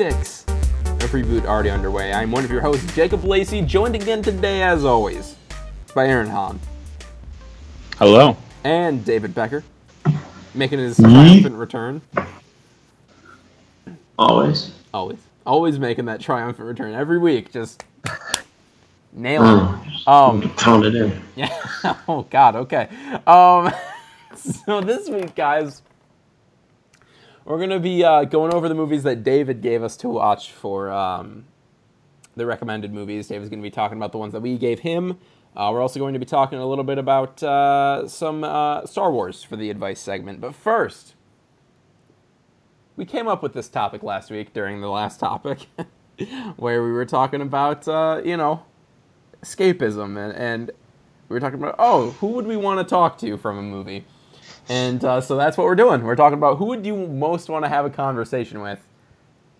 episode 66 of Reboot already underway. I'm one of your hosts, Jacob Lacey, joined again today, as always, by Aaron Hahn Hello. and David Becker, making his triumphant return. Always. Always, always making that triumphant return every week, just nailing it. Um, Pound it in. Yeah. oh God. Okay. Um. So this week, guys, we're gonna be uh, going over the movies that David gave us to watch for um, the recommended movies. David's gonna be talking about the ones that we gave him. Uh, we're also going to be talking a little bit about uh, some uh, Star Wars for the advice segment. But first, we came up with this topic last week during the last topic, where we were talking about uh, you know escapism and, and we were talking about oh who would we want to talk to from a movie and uh, so that's what we're doing we're talking about who would you most want to have a conversation with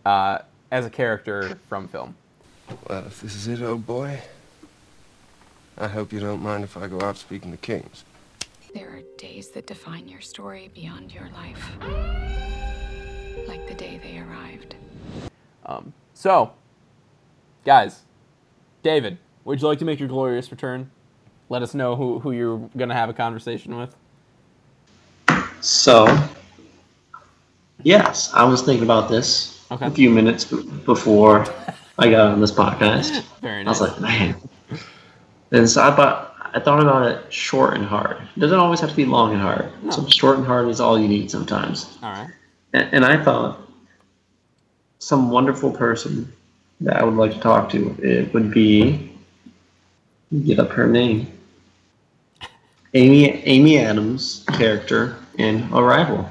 uh, as a character from film Well, if this is it, old boy, I hope you don't mind if I go out speaking to kings. There are days that define your story beyond your life. Like the day they arrived. Um, so guys david would you like to make your glorious return let us know who, who you're going to have a conversation with So, yes, I was thinking about this Okay. a few minutes b- before I got on this podcast. very I was like, man. And so I thought, I thought about it short and hard. It doesn't always have to be long and hard. So short and hard is all you need sometimes. all right And, and I thought some wonderful person that I would like to talk to it would be get up her name. Amy Amy Adams character in Arrival.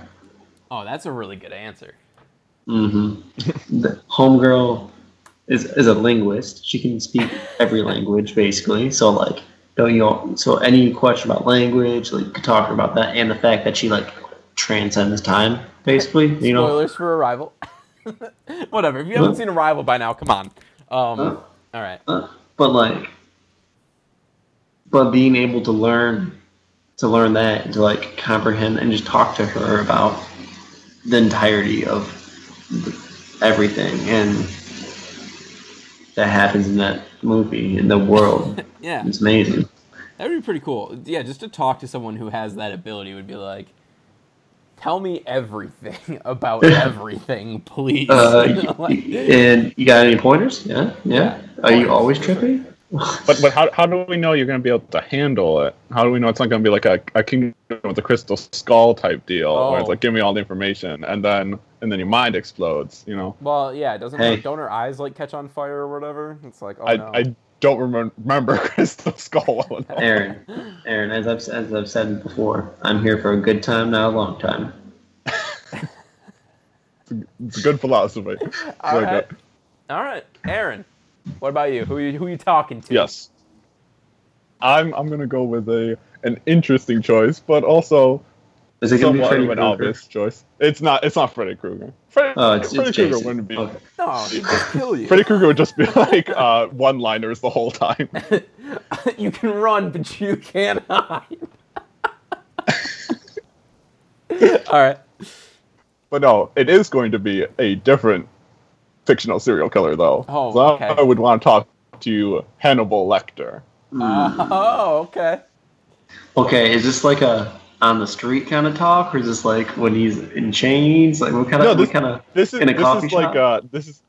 oh that's a really good answer Mm-hmm. the homegirl is is a linguist. She can speak every language basically. So like, don't you? So any question about language, like, you could talk about that, and the fact that she like transcends time, basically. You know, Spoilers for Arrival. Whatever. If you haven't Huh? seen Arrival by now, come on. Um, Huh? all right. Uh, but like, but being able to learn, to learn that, and to like comprehend and just talk to her about the entirety of everything and that happens in that movie in the world. Yeah, It's amazing. that would be pretty cool. Yeah, just to talk to someone who has that ability would be like, tell me everything about everything, please. Uh, Like- and you got any pointers? Yeah, yeah. Are you always trippy? But but how, how do we know you're going to be able to handle it? How do we know it's not going to be like a, a kingdom with a crystal skull type deal, where it's Oh. like give me all the information, and then and then your mind explodes. You know, well, yeah, doesn't Hey. don't her eyes like catch on fire or whatever? It's like, oh I no. I don't remember, remember crystal skull well enough. Aaron, Aaron, as I've as I've said before, I'm here for a good time, not a long time. It's a good philosophy. All Like, right. All right, Aaron. What about you? Who you who you talking to? Yes. I'm I'm gonna go with a an interesting choice, but also Is it gonna be Freddy of an Krueger? obvious choice. It's not it's not Freddy Krueger. Freddy, Oh, it's, Freddy it's Krueger Jason. wouldn't be. Okay. No, he'd just kill you. Freddy Krueger would just be like uh, one-liners the whole time. you can run, but you can't hide. All right. But no, it is going to be a different fictional serial killer, though. Oh, so I- okay. I would want to talk to Hannibal Lecter. Oh, okay. Okay, is this like a on the street kind of talk, or is this like when he's in chains? Like what kind of No, what this- kind of This is In a this coffee is like uh this is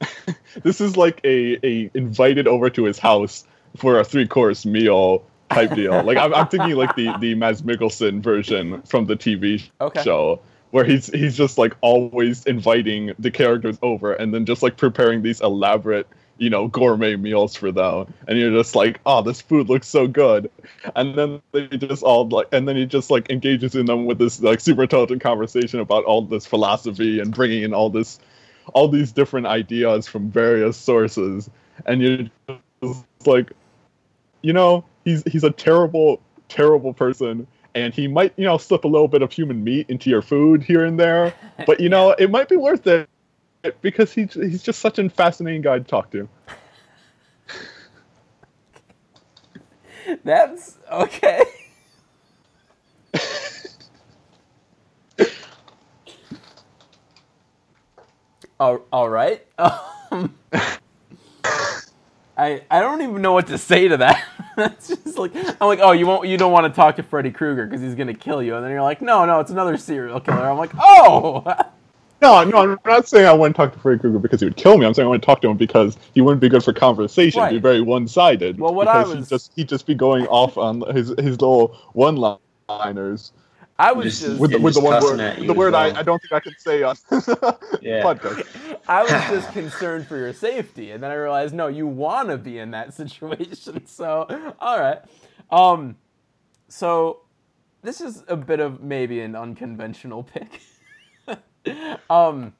this is like a a invited over to his house for a three course meal type deal. Like I'm, I'm thinking like the the Mads Mikkelsen version from the TV Okay. show. Where he's he's just like always inviting the characters over and then just like preparing these elaborate, you know, gourmet meals for them. And you're just like, oh, this food looks so good. And then they just all like and then he just like engages in them with this like super intelligent conversation about all this philosophy and bringing in all this all these different ideas from various sources and you're just like you know he's he's a terrible terrible person and he might you know slip a little bit of human meat into your food here and there but you know it might be worth it because he's he's just such a fascinating guy to talk to That's okay. all, all right. Um, I I don't even know what to say to that. That's just like I'm like, oh, you won't, you don't want to talk to Freddy Krueger because he's gonna kill you, and then you're like, no, no, it's another serial killer. I'm like, oh, No, no, I'm not saying I want to talk to Freddy Krueger because he would kill me. I'm saying I want to talk to him because he wouldn't be good for conversation. He'd be very one-sided. Well, what I was- he'd just he'd just be going off on his his little one-liners I was Just- just, with the, And with the one word the word well. I, I don't think I can say on Yeah. podcast. I was just concerned for your safety, and then I realized, no, you want to be in that situation. So, all right. Um, so this is a bit of maybe an unconventional pick. um,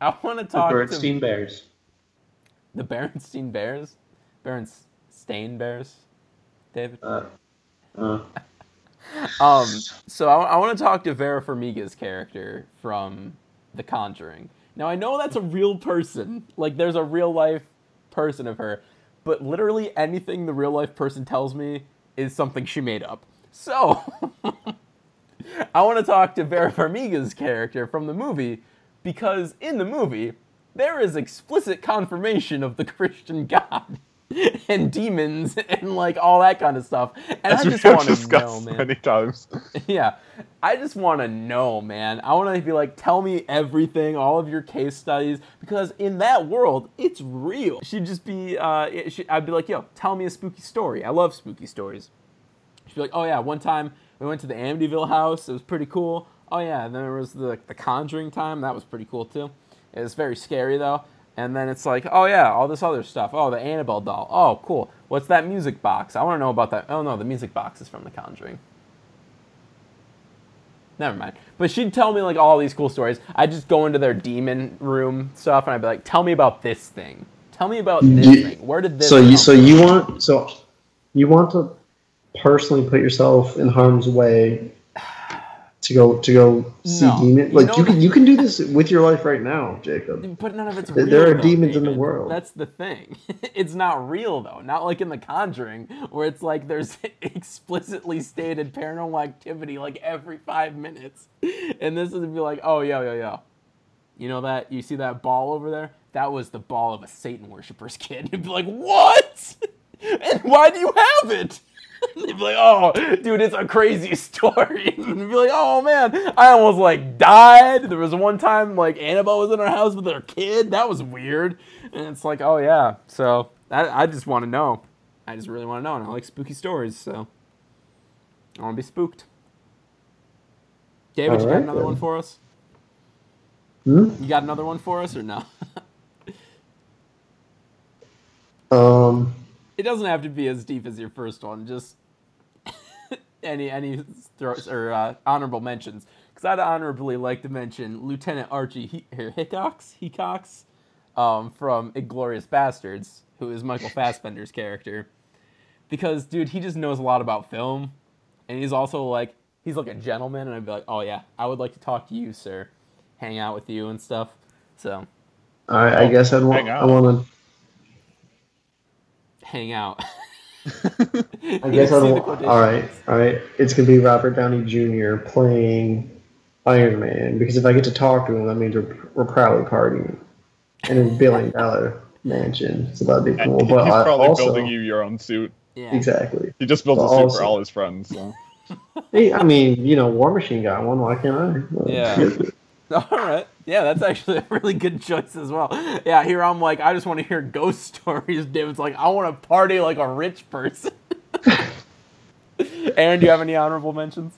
I want to The talk to Bernstein Bears. the Berenstein Bears, Berenstain Bears, David. Uh, uh, Um, so I, I want to talk to Vera Farmiga's character from The Conjuring. Now I know that's a real person, like there's a real life person of her, but literally anything the real life person tells me is something she made up. So I want to talk to Vera Farmiga's character from the movie because in the movie there is explicit confirmation of the Christian God and demons and like all that kind of stuff. And As I just want to know, man. many times. Yeah, I just want to know, man. I want to be like, tell me everything, all of your case studies, because in that world, it's real. She'd just be, uh, she, I'd be like, yo, tell me a spooky story. I love spooky stories. She'd be like, oh yeah, one time we went to the Amityville house. It was pretty cool. Oh yeah, and then there was the the Conjuring time. That was pretty cool too. It was very scary though. And then it's like, oh yeah, all this other stuff. Oh, the Annabelle doll. Oh, cool. What's that music box? I want to know about that. Oh no, the music box is from The Conjuring. Never mind. But she'd tell me like all these cool stories. I'd just go into their demon room stuff, and I'd be like, "Tell me about this thing. Tell me about this You- thing. Where did this?" so you so you want so you want to personally put yourself in harm's way to go to go see No. demon You like know you can you can do this with your life right now jacob But none of it's There- real. there are though, demons in the world. That's the thing. it's not real though. Not like in The Conjuring, where it's like there's explicitly stated paranormal activity like every five minutes, and this would be like, oh yo yo yo, you know that you see that ball over there? That was the ball of a Satan worshiper's kid. You'd be like, what? And why do you have it? They'd be like, oh, dude, it's a crazy story. And be like, oh man, I almost like died. There was one time like Annabelle was in our house with her kid. That was weird. And it's like, oh yeah. So I, I just want to know. I just really want to know, and I like spooky stories. So I want to be spooked. David, you got another then. one for us? Hmm? You got another one for us or no? um it doesn't have to be as deep as your first one. Just any any throws or uh, honorable mentions. Because I'd honorably like to mention Lieutenant Archie he- or Hicox, Hicox, um, from Inglourious Basterds, who is Michael Fassbender's character. Because dude, he just knows a lot about film, and he's also like he's like a gentleman, and I'd be like, oh yeah, I would like to talk to you, sir, hang out with you and stuff. So i i guess i'd want i want to hang out. I guess I don't. All right, all right. It's gonna be Robert Downey Jr. playing Iron Man because if I get to talk to him, that means we're, we're probably partying in a billion dollar mansion. So that'd be cool. he's But I probably also building you your own suit. Yeah. exactly. He just built But a suit also- for all his friends. So. Hey, I mean, you know, War Machine got one. Why can't I? Well, Yeah. All right. Yeah, that's actually a really good choice as well. Yeah, here I'm like, I just want to hear ghost stories. David's like, I want to party like a rich person. Aaron, do you have any honorable mentions?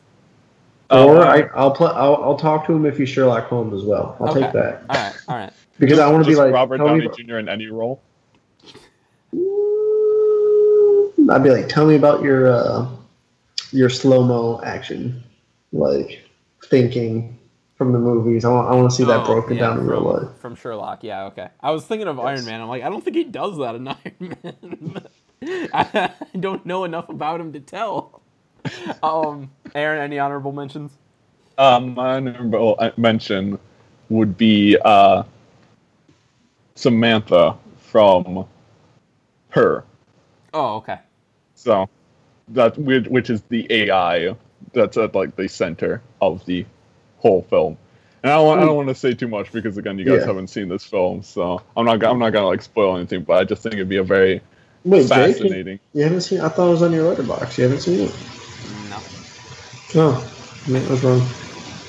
Or Um, I, I'll play. I'll, I'll talk to him if he's Sherlock Holmes as well. I'll take that All right. All right. because I want to be like Robert Downey about- Jr. in any role. I'd be like, tell me about your uh, your slow mo action, like thinking from the movies. I want, I want to see that Oh, broken yeah, down in real life. From Sherlock. Yeah, okay. I was thinking of Iron Man. I'm like, I don't think he does that in Iron Man. I don't know enough about him to tell. Um, Aaron, any honorable mentions? Um, my honorable uh, mention would be uh, Samantha from Her. Oh, okay. So that which which is the AI that's at like the center of the whole film. And And I don't, want, I don't want to say too much because again, you guys Yeah. haven't seen this film, so I'm not. I'm not gonna like spoil anything. But I just think it'd be a very Wait, Jake, you, fascinating. you haven't seen? I thought it was on your Letterboxd. You haven't seen it? No. Oh, I mean, what's wrong?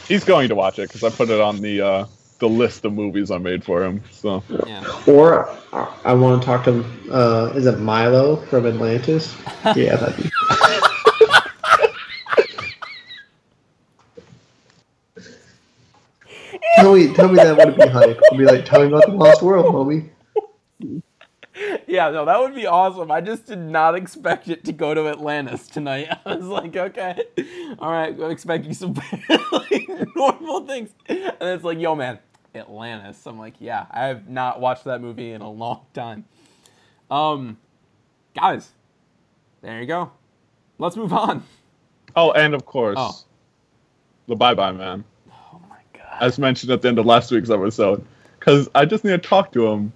He's going to watch it because I put it on the uh, the list of movies I made for him. So Yeah. Or uh, I want to talk to. Uh, is it Milo from Atlantis? Yeah, that'd be. Tell me, tell me that wouldn't be hype. I'd be like, tell me about the Lost World, homie. Yeah, no, that would be awesome. I just did not expect it to go to Atlantis tonight. I was like, okay, all right, I'm expecting some like, normal things, and it's like, yo, man, Atlantis. I'm like, yeah, I have not watched that movie in a long time. Um, guys, there you go. Let's move on. oh, and of course, Oh. the Bye Bye Man, my god. As mentioned at the end of last week's episode, because I just need to talk to him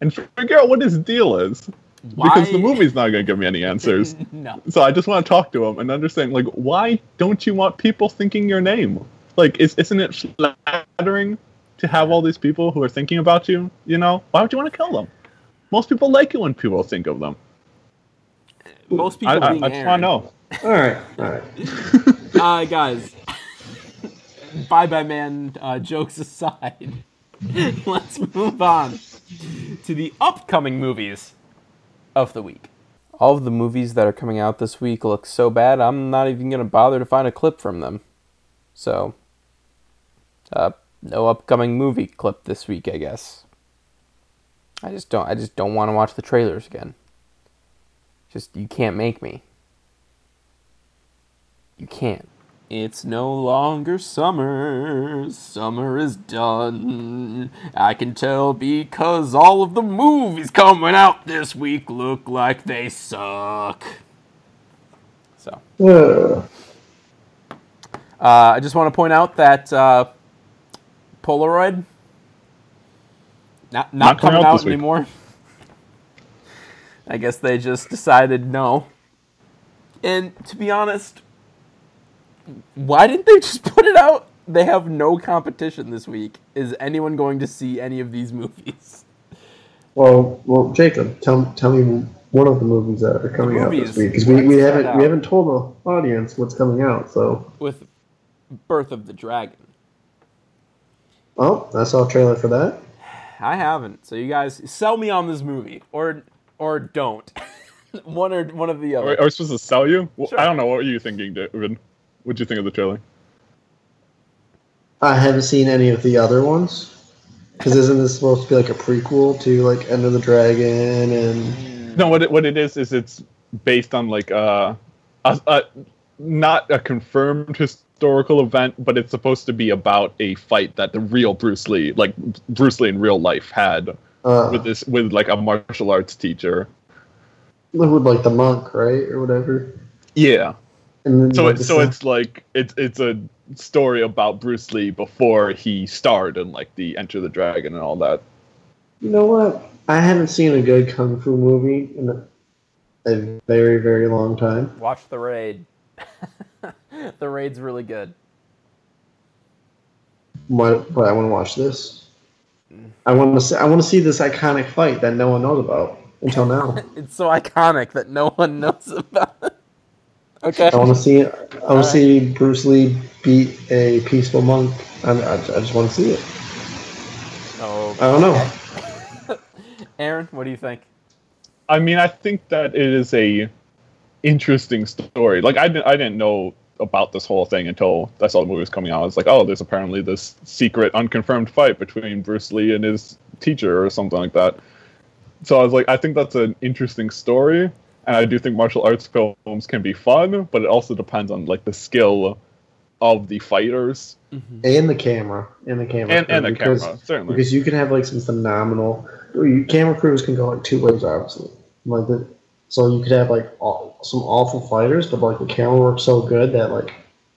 and figure out what his deal is. Why? Because the movie's not gonna give me any answers. no. So I just want to talk to him and understand, like, why don't you want people thinking your name? Like, is, isn't it flattering to have all these people who are thinking about you? You know, why would you want to kill them? Most people like it when people think of them. Most people I, being I just want to know. All right, all right. uh, guys, bye bye, man. Uh, jokes aside, let's move on to the upcoming movies of the week. All of the movies that are coming out this week look so bad, I'm not even going to bother to find a clip from them. So, uh, no upcoming movie clip this week, I guess. I just don't. I just don't want to watch the trailers again. Just you can't make me. You can't. It's no longer summer. Summer is done. I can tell because all of the movies coming out this week look like they suck. So, Uh, I just want to point out that uh, Polaroid not not, Not coming coming out out week. anymore. I guess they just decided no. And to be honest, why didn't they just put it out? They have no competition this week. Is anyone going to see any of these movies? well, well, Jacob, tell tell me one of the movies that are coming out this week because we, we haven't out. we haven't told the audience what's coming out. So, With Birth of the Dragon. oh, I saw a trailer for that. I haven't. So you guys sell me on this movie or or don't. one or one of the Are, other. are we supposed to sell you? Well, Sure. I don't know. What were you thinking, David? What'd you think of the trailer? I haven't seen any of the other ones. Because isn't this supposed to be like a prequel to like Enter the Dragon and No, what it, what it is is it's based on like uh, a, a not a confirmed historical event, but it's supposed to be about a fight that the real Bruce Lee, like Bruce Lee in real life, had uh, with this with like a martial arts teacher. with like the monk, right, or whatever. Yeah. And So like, it's so it's like it's it's a story about Bruce Lee before he starred in like the Enter the Dragon and all that. You know what? I haven't seen a good kung fu movie in a, a very very long time. Watch the raid. the raid's really good. What? But I want to watch this. I want to see. I want to see this iconic fight that no one knows about until now. It's so iconic that no one knows about it. Okay. I want to see. I want Alright. to see Bruce Lee beat a peaceful monk. I, I, I just want to see it. Oh, I don't know. Aaron, what do you think? I mean, I think that it is a interesting story. Like I didn't I didn't know about this whole thing until I saw the movie was coming out. I was like, oh, there's apparently this secret, unconfirmed fight between Bruce Lee and his teacher or something like that. So I was like, I think that's an interesting story, and I do think martial arts films can be fun, but it also depends on like the skill of the fighters mm-hmm. And the camera, and the camera, and, and the because, camera, certainly. Because you can have like some phenomenal. you- Camera crews can go like two ways, obviously. Like the, so you could have like aw- some awful fighters, but like the camera works so good that like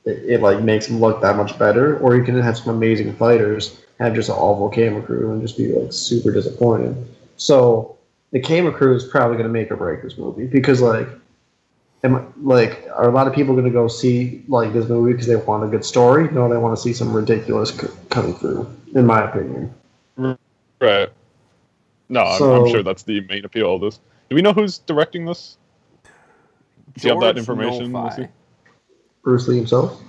it, it like makes them look that much better. Or you can have some amazing fighters have just an awful camera crew and just be like super disappointed. So the camera crew is probably going to make or break this movie because like am like are a lot of people going to go see like this movie because they want a good story? No, they want to see some ridiculous c- kung fu. In my opinion, Right. No, I'm, I'm sure that's the main appeal of this. Do we know who's directing this? Do you have that information, Bruce Lee himself.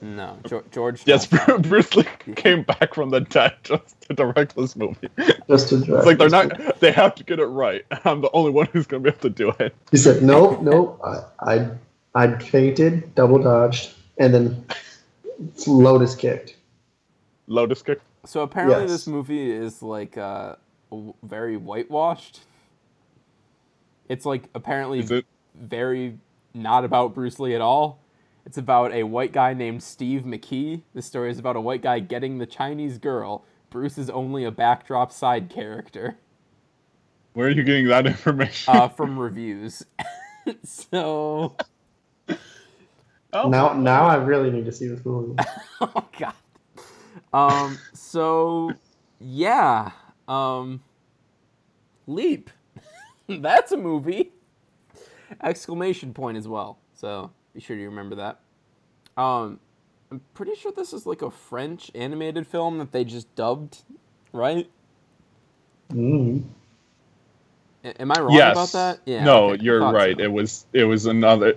No, George. George Yes, Nolfi. Bruce Lee came back from the dead just to direct this movie. Just to direct like they're this not. They have to get it right. I'm the only one who's gonna be able to do it. He said, "Nope, nope. I, I, I feinted, double dodged, and then Lotus kicked." Lotus kick. So apparently, Yes. this movie is like uh, w- very whitewashed. It's like apparently it? very not about Bruce Lee at all. It's about a white guy named Steve McKee. The story is about a white guy getting the Chinese girl. Bruce is only a backdrop side character Where are you getting that information? uh, from reviews. so, Oh. Now, now I really need to see this movie. oh god. Um. So, yeah. Um. Leap. That's a movie. Exclamation point as well. So be sure you remember that. Um, I'm pretty sure this is like a French animated film that they just dubbed, right? Mm. A- Am I wrong yes. about that? Yeah. No, okay, you're right. so. It was. It was another.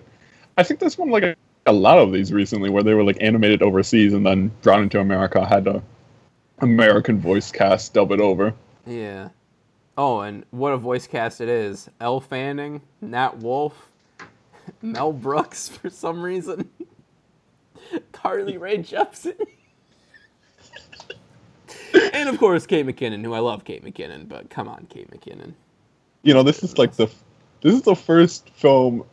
I think there's one like a, a lot of these recently where they were like animated overseas and then brought into America. Had a American voice cast dub it over. Yeah. Oh, and what a voice cast it is. Elle Fanning, Nat Wolff, Mel Brooks for some reason, Carly Rae Jepsen. and of course, Kate McKinnon, who I love Kate McKinnon, but come on, Kate McKinnon. You know, this is like the. This is the first film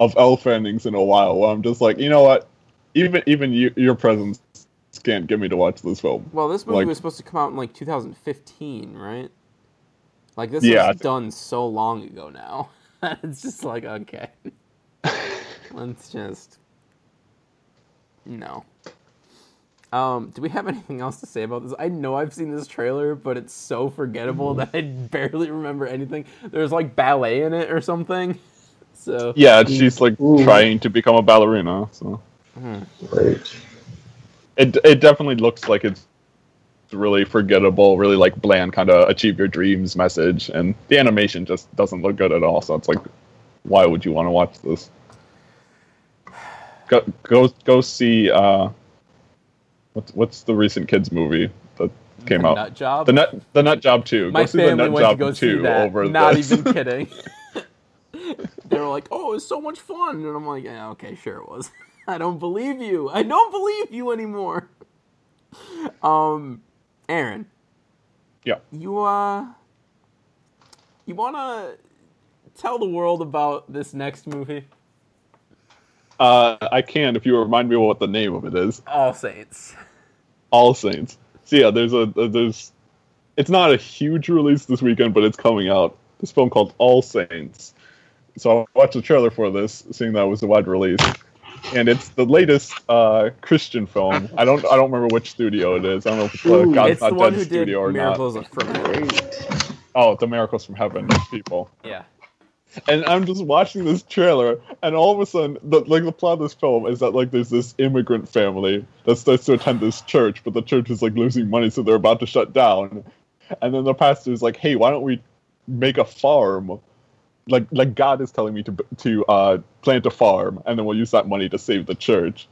of Elle Fanning's in a while where I'm just like, you know what? Even even you, your presence can't get me to watch this film. Well, this movie Like- was supposed to come out in like 2015, right? Like this Yeah, was done so long ago now. it's just like okay, let's just no. Um, do we have anything else to say about this? I know I've seen this trailer, but it's so forgettable that I barely remember anything. There's like ballet in it or something. So Yeah, she's like Ooh. trying to become a ballerina. So Right. it it definitely looks like it's really forgettable, really like bland kind of achieve your dreams message, and the animation just doesn't look good at all. So it's like, why would you want to watch this? Go go go see uh, what's what's the recent kids movie that came The out? Nut Job? The nut the Nut Job two. my go see the family Nut went to go two that. over Not this. even kidding. they were like, "Oh, it's so much fun," and I'm like, "Yeah, okay, sure it was." I don't believe you. I don't believe you anymore. Um, Aaron, yeah. you uh, you wanna tell the world about this next movie? Uh, I can if you remind me what the name of it is. All Saints. All Saints. So yeah, there's a there's it's not a huge release this weekend, but it's coming out. This film called All Saints. So I watched the trailer for this, seeing that it was a wide release, and it's the latest uh, Christian film. I don't I don't remember which studio it is. I don't know if it's the Ooh, God's it's the Not one Dead who did studio or not. Miracles from Heaven. Oh, the Miracles from Heaven people. Yeah. And I'm just watching this trailer, and all of a sudden, the, like the plot of this film is that like there's this immigrant family that starts to attend this church, but the church is like losing money, so they're about to shut down. And then the pastor's like, "Hey, why don't we make a farm? Like, like God is telling me to to uh, plant a farm, and then we'll use that money to save the church."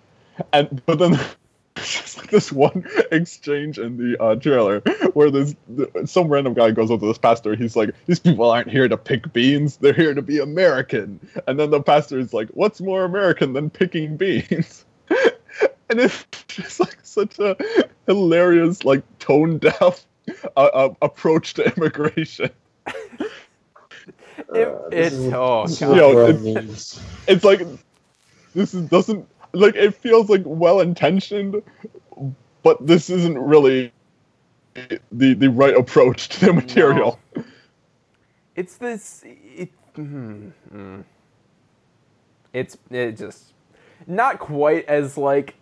And but then just like this one exchange in the uh, trailer where there's some random guy goes up to this pastor. He's like, "These people aren't here to pick beans; they're here to be American." And then the pastor is like, "What's more American than picking beans?" and it's just like such a hilarious, like tone deaf uh, uh, approach to immigration. It, Uh, it's is- oh this is god. what Yo, the world it- It's like this is, doesn't like it feels like well intentioned, but this isn't really the the right approach to the material. It's this. It, mm, mm. It's it just not quite as like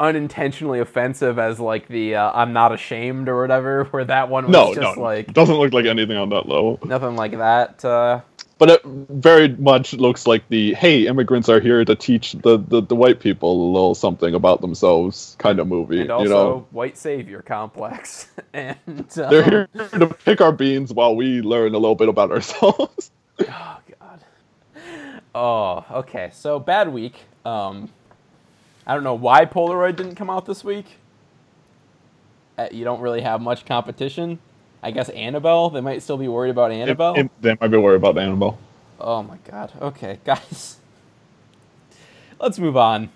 unintentionally offensive as like the uh, I'm not ashamed or whatever, where that one was No, just no, like doesn't look like anything on that level. nothing like that. Uh, but it very much looks like the hey, immigrants are here to teach the, the, the white people a little something about themselves kind of movie. and also you know, white savior complex. and uh, they're here to pick our beans while we learn a little bit about ourselves. Oh God. Oh, okay. So bad week. Um, I don't know why Polaroid didn't come out this week. Uh, you don't really have much competition. I guess Annabelle. They might still be worried about Annabelle. It- it- they might be worried about Annabelle. Oh my god. Okay, guys. Let's move on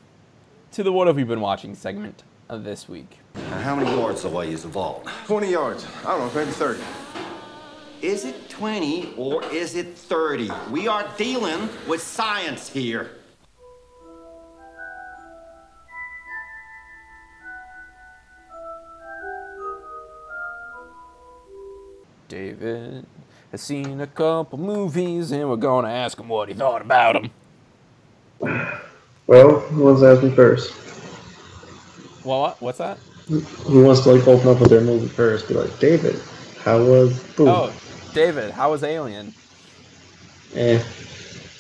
to the what have we been watching segment of this week. How many yards away is the vault? 20 yards. I don't know, maybe 30. Is it 20 or is it 30? We are dealing with science here. David has seen a couple movies, and we're gonna ask him what he thought about them. Well, who wants to ask me first? Well, what? What's that? Who wants to like open up with their movie first? Be like, David, how was boom? Oh, David, how was Alien? Eh.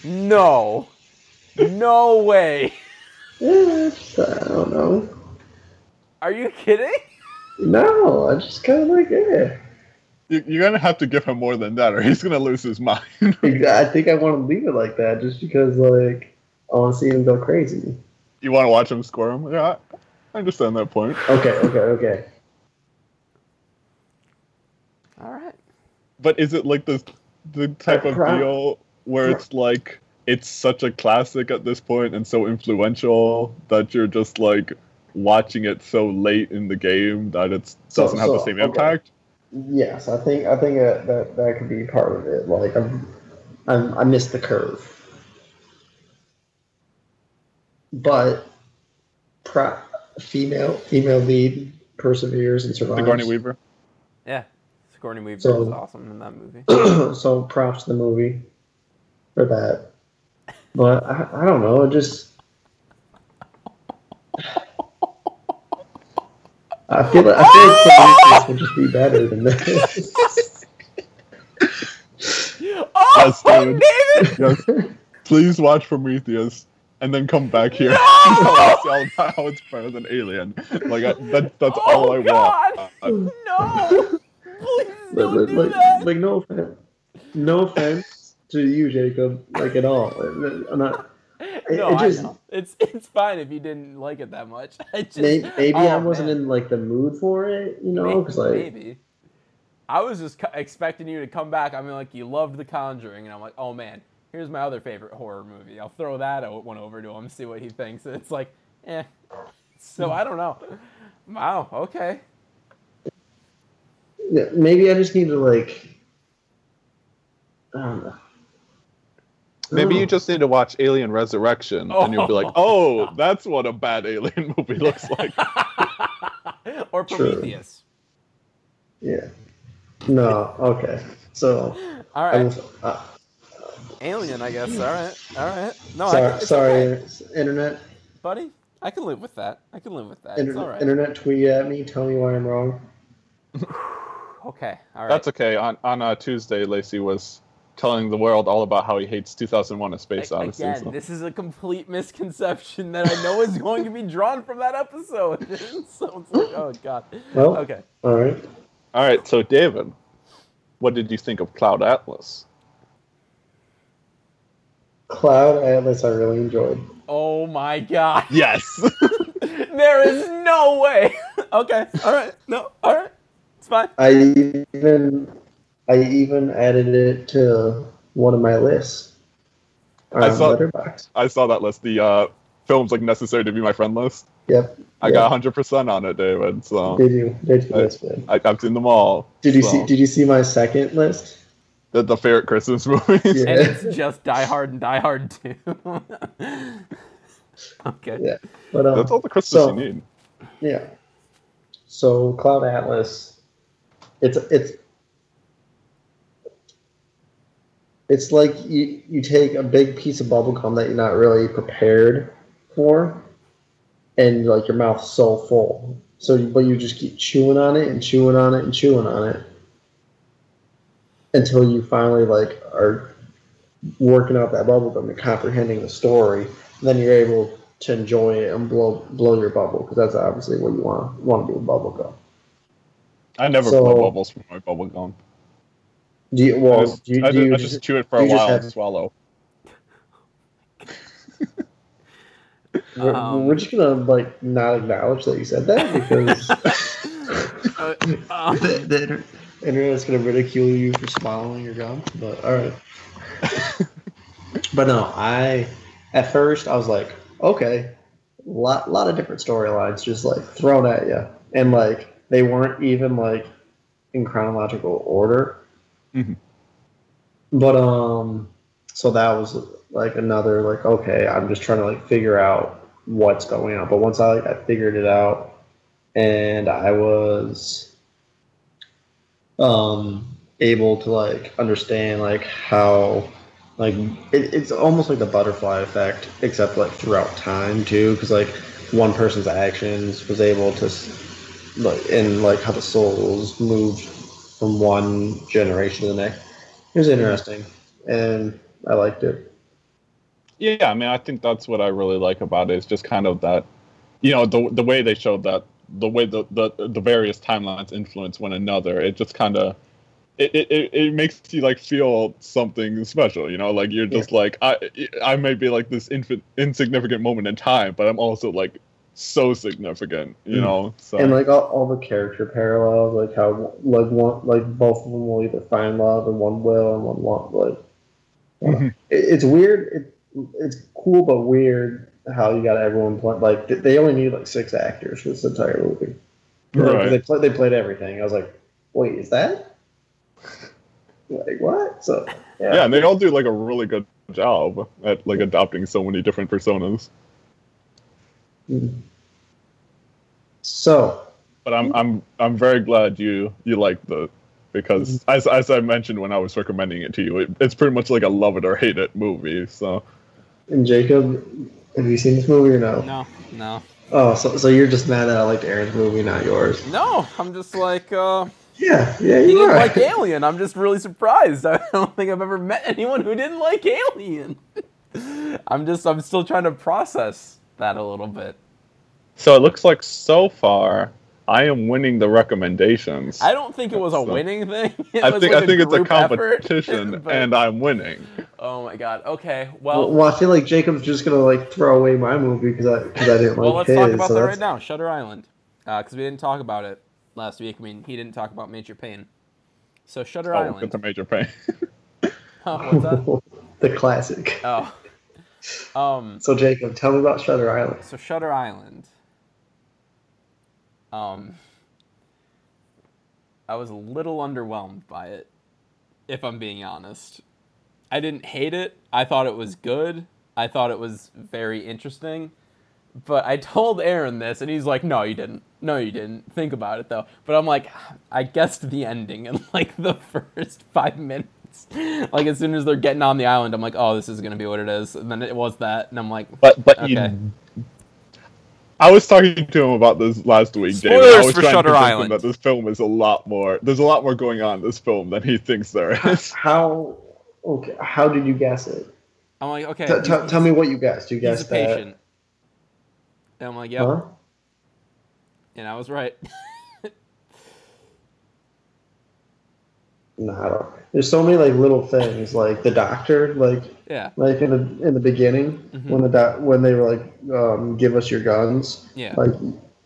No, no way. Eh, I don't know. Are you kidding? No, I just kind of like, eh. You, you're gonna have to give him more than that, or he's gonna lose his mind. I think I want to leave it like that just because, like, I want to see him go crazy. you want to watch him squirm? Yeah, I understand that point. Okay, okay, okay. All right. But is it like the the type of deal where it's like it's such a classic at this point and so influential that you're just like watching it so late in the game that it So- doesn't have the same okay. impact? Yes, I think I think that that, that could be part of it. Like, I'm, I'm I missed the curve, but pro, female female lead perseveres and survives. Sigourney Weaver. Yeah, Sigourney Weaver So- was awesome in that movie. so props to the movie for that. But I, I don't know. It just I feel like I feel like Prometheus would just be better than this. Oh, Yes, David. David! Yes. Please watch Prometheus and then come back here and tell us all about how it's better than Alien. Like I, that, that's all Oh, I God. want. Uh, No! Please don't like, do like, that. like, no offense, no offense to you, Jacob, like at all. I'm not. No, it just-. It's it's fine if you didn't like it that much. I just Maybe, maybe oh, I wasn't man. in like the mood for it, you know, Maybe, because like maybe. I was just expecting you to come back. I mean, like you loved The Conjuring, and I'm like, oh man, here's my other favorite horror movie. I'll throw that one over to him, see what he thinks. And it's like, eh. So I don't know. Wow. Okay. Yeah, maybe I just need to like. I don't know. Maybe you just need to watch Alien Resurrection and you'll be like, Oh. oh, that's what a bad alien movie looks like. or True. Prometheus. Yeah. No. Okay. So. All right. I was, uh, Alien, I guess. All right. All right. No, sorry. it's Sorry. okay, Internet. buddy. I can live with that. I can live with that. Inter- it's all right. Internet. Tweet at me. Tell me why I'm wrong. okay. All right. That's okay. On on uh, Tuesday, Lacey was telling the world all about how he hates 2001: A Space A- Odyssey. Again, so- this is a complete misconception that I know is going to be drawn from that episode. so it's like, oh god. Well. Okay. All right. All right, so David, what did you think of Cloud Atlas? Cloud Atlas. I really enjoyed. Oh my god. Yes. there is no way. okay. All right. No. All right. It's fine. I even. I even added it to one of my lists. I saw- Letterboxd. I saw that list. The uh, films like necessary to be my friend list. Yep. I Yeah. got 100% on it, David. So Did you? Did you? I- That's good. I, I've seen them all. Did you so. see? Did you see my second list? the, the favorite Christmas movies? Yeah. And it's just Die Hard and Die Hard 2. okay. Yeah. But um, That's all the Christmas so- you need. Yeah. So Cloud Atlas, it's it's it's like you you take a big piece of bubblegum that you're not really prepared for, and like your mouth's so full. So, but you just keep chewing on it and chewing on it and chewing on it until you finally like are working out that bubblegum and comprehending the story, and then you're able to enjoy it and blow blow your bubble because that's obviously what you want want to do with bubblegum. I never So- blow bubbles from my bubble gum. Do you, well, I just, do you, I do ju- you I just, chew it for a while have- and swallow. we're, Um, we're just gonna like not acknowledge that you said that because Uh, um, the, the internet's gonna ridicule you for swallowing your gum. But all right. but no, I at first I was like, okay, lot lot of different storylines just like thrown at you, and like they weren't even like in chronological order. Mhm. But um, so that was like another like okay, I'm just trying to like figure out what's going on. But once I like I figured it out, and I was um able to like understand like how like it, it's almost like the butterfly effect except like throughout time too because like one person's actions was able to like and like how the souls moved from one generation to the next it was interesting and i liked it Yeah, I mean, I think that's what I really like about it. Is just kind of that, you know, the the way they showed that, the way the the, the various timelines influence one another. It just kind of, it, it, it makes you like feel something special. You know, like you're just like I I may be like this infant insignificant moment in time, but I'm also like so significant. You Mm. know, so and like all, all the character parallels like how like one like both of them will either find love and one will and one won't like Mhm. it, it's weird it, it's cool but weird how you got everyone play like they only need like six actors for this entire movie Like, Right. they, play, they played everything i was like wait is that like what so yeah, yeah, and they all do like a really good job at like adopting so many different personas. So but I'm I'm I'm very glad you you liked the because as as I mentioned when I was recommending it to you, it, it's pretty much like a love it or hate it movie. So and jacob have you seen this movie or no, no, no, oh so, so you're just mad that i liked aaron's movie not yours no. I'm just like, uh, Yeah, yeah, he you didn't are. like Alien. I'm just really surprised. I don't think I've ever met anyone who didn't like Alien. I'm just, I'm still trying to process that a little bit. so it looks like so far I am winning the recommendations. I don't think it was a So- winning thing. It I was think like I think it's a group effort, competition but- and I'm winning. oh my god. Okay. well, Well, well, I feel like Jacob's just gonna like throw away my movie because I because I didn't well, like his. Well, let's his. talk about so that that's- right now. Shutter Island, uh, because we didn't talk about it last week. I mean, he didn't talk about Major Payne. So Shutter Oh, Island. it's a major pain. Huh, what's that? the classic. Oh. Um. So Jacob, tell me about Shutter Island. So Shutter Island. Um. I was a little underwhelmed by it, if I'm being honest. I didn't hate it. I thought it was good. I thought it was very interesting. But I told Aaron this, and he's like, "No, you didn't. No, you didn't. Think about it, though." But I'm like, I guessed the ending in like the first five minutes. Like as soon as they're getting on the island, I'm like, "Oh, this is gonna be what it is." And then it was that, and I'm like, But but Okay. you I was talking to him about this last week, David. Spoilers I was for trying Shutter to convince him Island. that this film is a lot more. There's a lot more going on in this film than he thinks there is. How okay? How did you guess it? I'm like, okay. T- t- tell me what you guessed. You He's guessed a patient. And I'm like, that. yep. Huh? And I was right. No, I don't. There's so many like little things, like the doctor, like yeah. like in the in the beginning Mhm. when the doc, when they were like, um, give us your guns. Yeah. Like,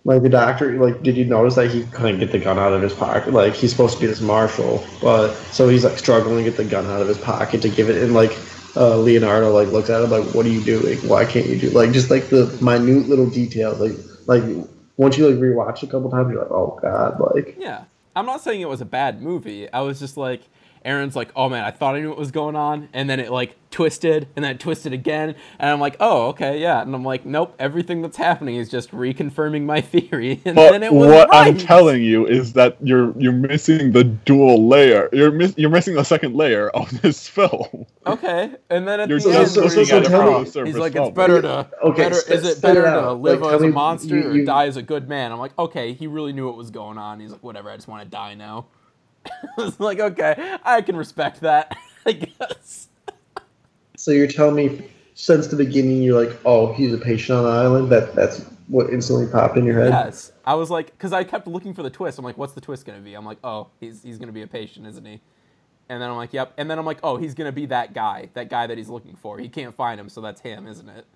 like the doctor, like, did you notice that he couldn't get the gun out of his pocket? Like, he's supposed to be this marshal, but so he's like struggling to get the gun out of his pocket to give it, and like, uh, Leonardo like looks at him like, "What are you doing? Why can't you do?" Like, just like the minute little details, like, like once you like rewatch it a couple times, you're like, "Oh God!" Like, Yeah. I'm not saying it was a bad movie. I was just like, Aaron's like, oh man, I thought I knew what was going on, and then it like twisted, and then it twisted again, and I'm like, oh okay, yeah, and I'm like, nope, everything that's happening is just reconfirming my theory, and But then it was what right. I'm telling you is that you're you're missing the dual layer. You're miss, you're missing the second layer of this film. Okay, and then at You're the just end, so- so- so tell me- he's like, it's better to, Okay, better, spit- is it better it to out. live Like, as a monster you- or die as a good man? I'm like, okay, he really knew what was going on. He's like, whatever, I just want to die now. I was like, okay, I can respect that, I guess. So you're telling me since the beginning you're like, oh, he's a patient on the island. That that's what instantly popped in your head. Yes, I was like, because I kept looking for the twist. I'm like, what's the twist gonna be? I'm like, oh, he's he's gonna be a patient, isn't he? And then I'm like, yep. And then I'm like, oh, he's gonna be that guy, that guy that he's looking for. He can't find him, so that's him, isn't it?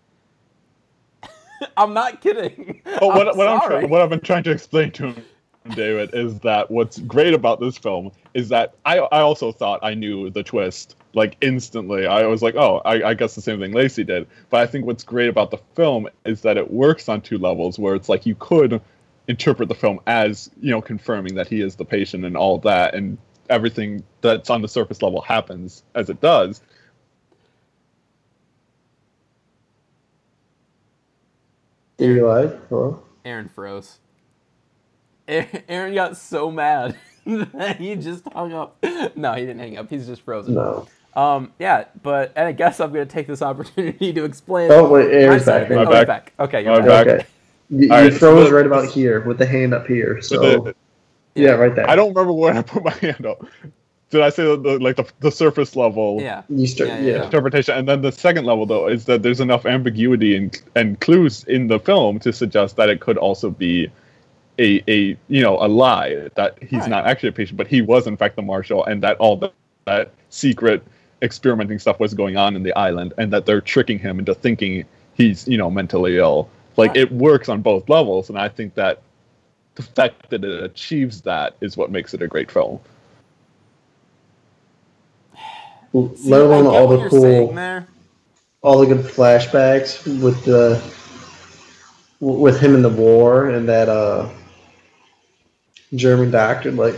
I'm not kidding. But what, I'm what, I'm sorry. try- what I've been trying to explain to him, David, is that what's great about this film is that I, I also thought I knew the twist like instantly. I was like, oh, I, I guess the same thing Lacey did. But I think what's great about the film is that it works on two levels, where it's like you could interpret the film as you know confirming that he is the patient and all that, and everything that's on the surface level happens as it does. Did you like? Hello? Aaron froze. A- Aaron got so mad that he just hung up. No, he didn't hang up. He's just frozen. No. Um, yeah, but and I guess I'm gonna take this opportunity to explain. Oh wait, Aaron's back. I'm Oh, back. back. Okay, you're I'm back. back. Okay. You, you right, froze so- right about here with the hand up here. So The- yeah, right there. I don't remember where I put my hand up. Did I say the, the, like the, the surface level? Yeah. You start. Yeah, Yeah. yeah, interpretation. And then the second level, though, is that there's enough ambiguity and, and clues in the film to suggest that it could also be a, a you know a lie that he's Right. not actually a patient, but he was in fact the marshal, and that all that, that secret experimenting stuff was going on in the island, and that they're tricking him into thinking he's you know mentally ill. Like Right. it works on both levels, and I think that the fact that it achieves that is what makes it a great film. See, Let alone all the cool, all the good flashbacks with the with him in the war and that uh German doctor. Like,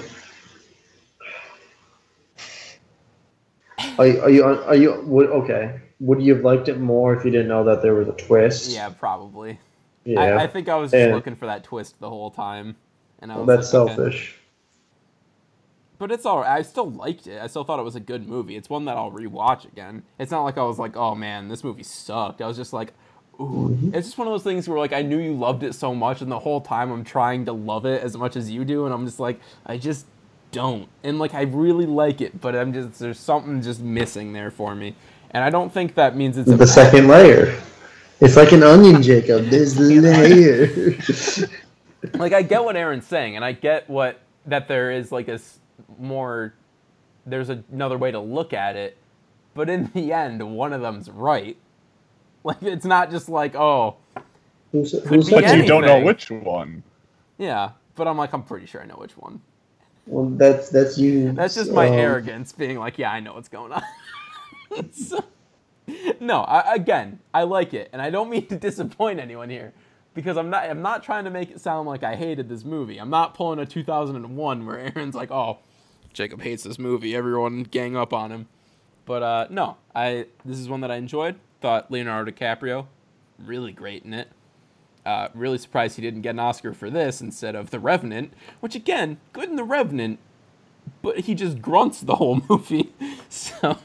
are you are you are you would okay? Would you have liked it more if you didn't know that there was a twist? Yeah, probably. yeah. I, I think I was just And- looking for that twist the whole time, and I was that's like, okay. selfish. But it's all right. I still liked it. I still thought it was a good movie. It's one that I'll rewatch again. It's not like I was like, oh man, this movie sucked. I was just like, ooh. It's just one of those things where like I knew you loved it so much, and the whole time I'm trying to love it as much as you do, and I'm just like, I just don't. And like I really like it, but I'm just there's something just missing there for me. And I don't think that means it's a The bad- second layer. It's like an onion, Jacob. There's layer. like I get what Aaron's saying, and I get what that there is like a more there's another way to look at it, but in the end, one of them's right. Like it's not just like oh who's, be who's But anything. you don't know which one. yeah, but I'm like I'm pretty sure I know which one. Well, that's that's you. That's just my um, arrogance being like yeah I know what's going on. So- no, I, again I like it, and I don't mean to disappoint anyone here. Because I'm not, I'm not trying to make it sound like I hated this movie. I'm not pulling a 2001 where Aaron's like, "Oh, Jacob hates this movie. Everyone gang up on him." But uh, no, I this is one that I enjoyed. Thought Leonardo DiCaprio really great in it. Uh, really surprised he didn't get an Oscar for this instead of The Revenant, which again, good in The Revenant, but he just grunts the whole movie. So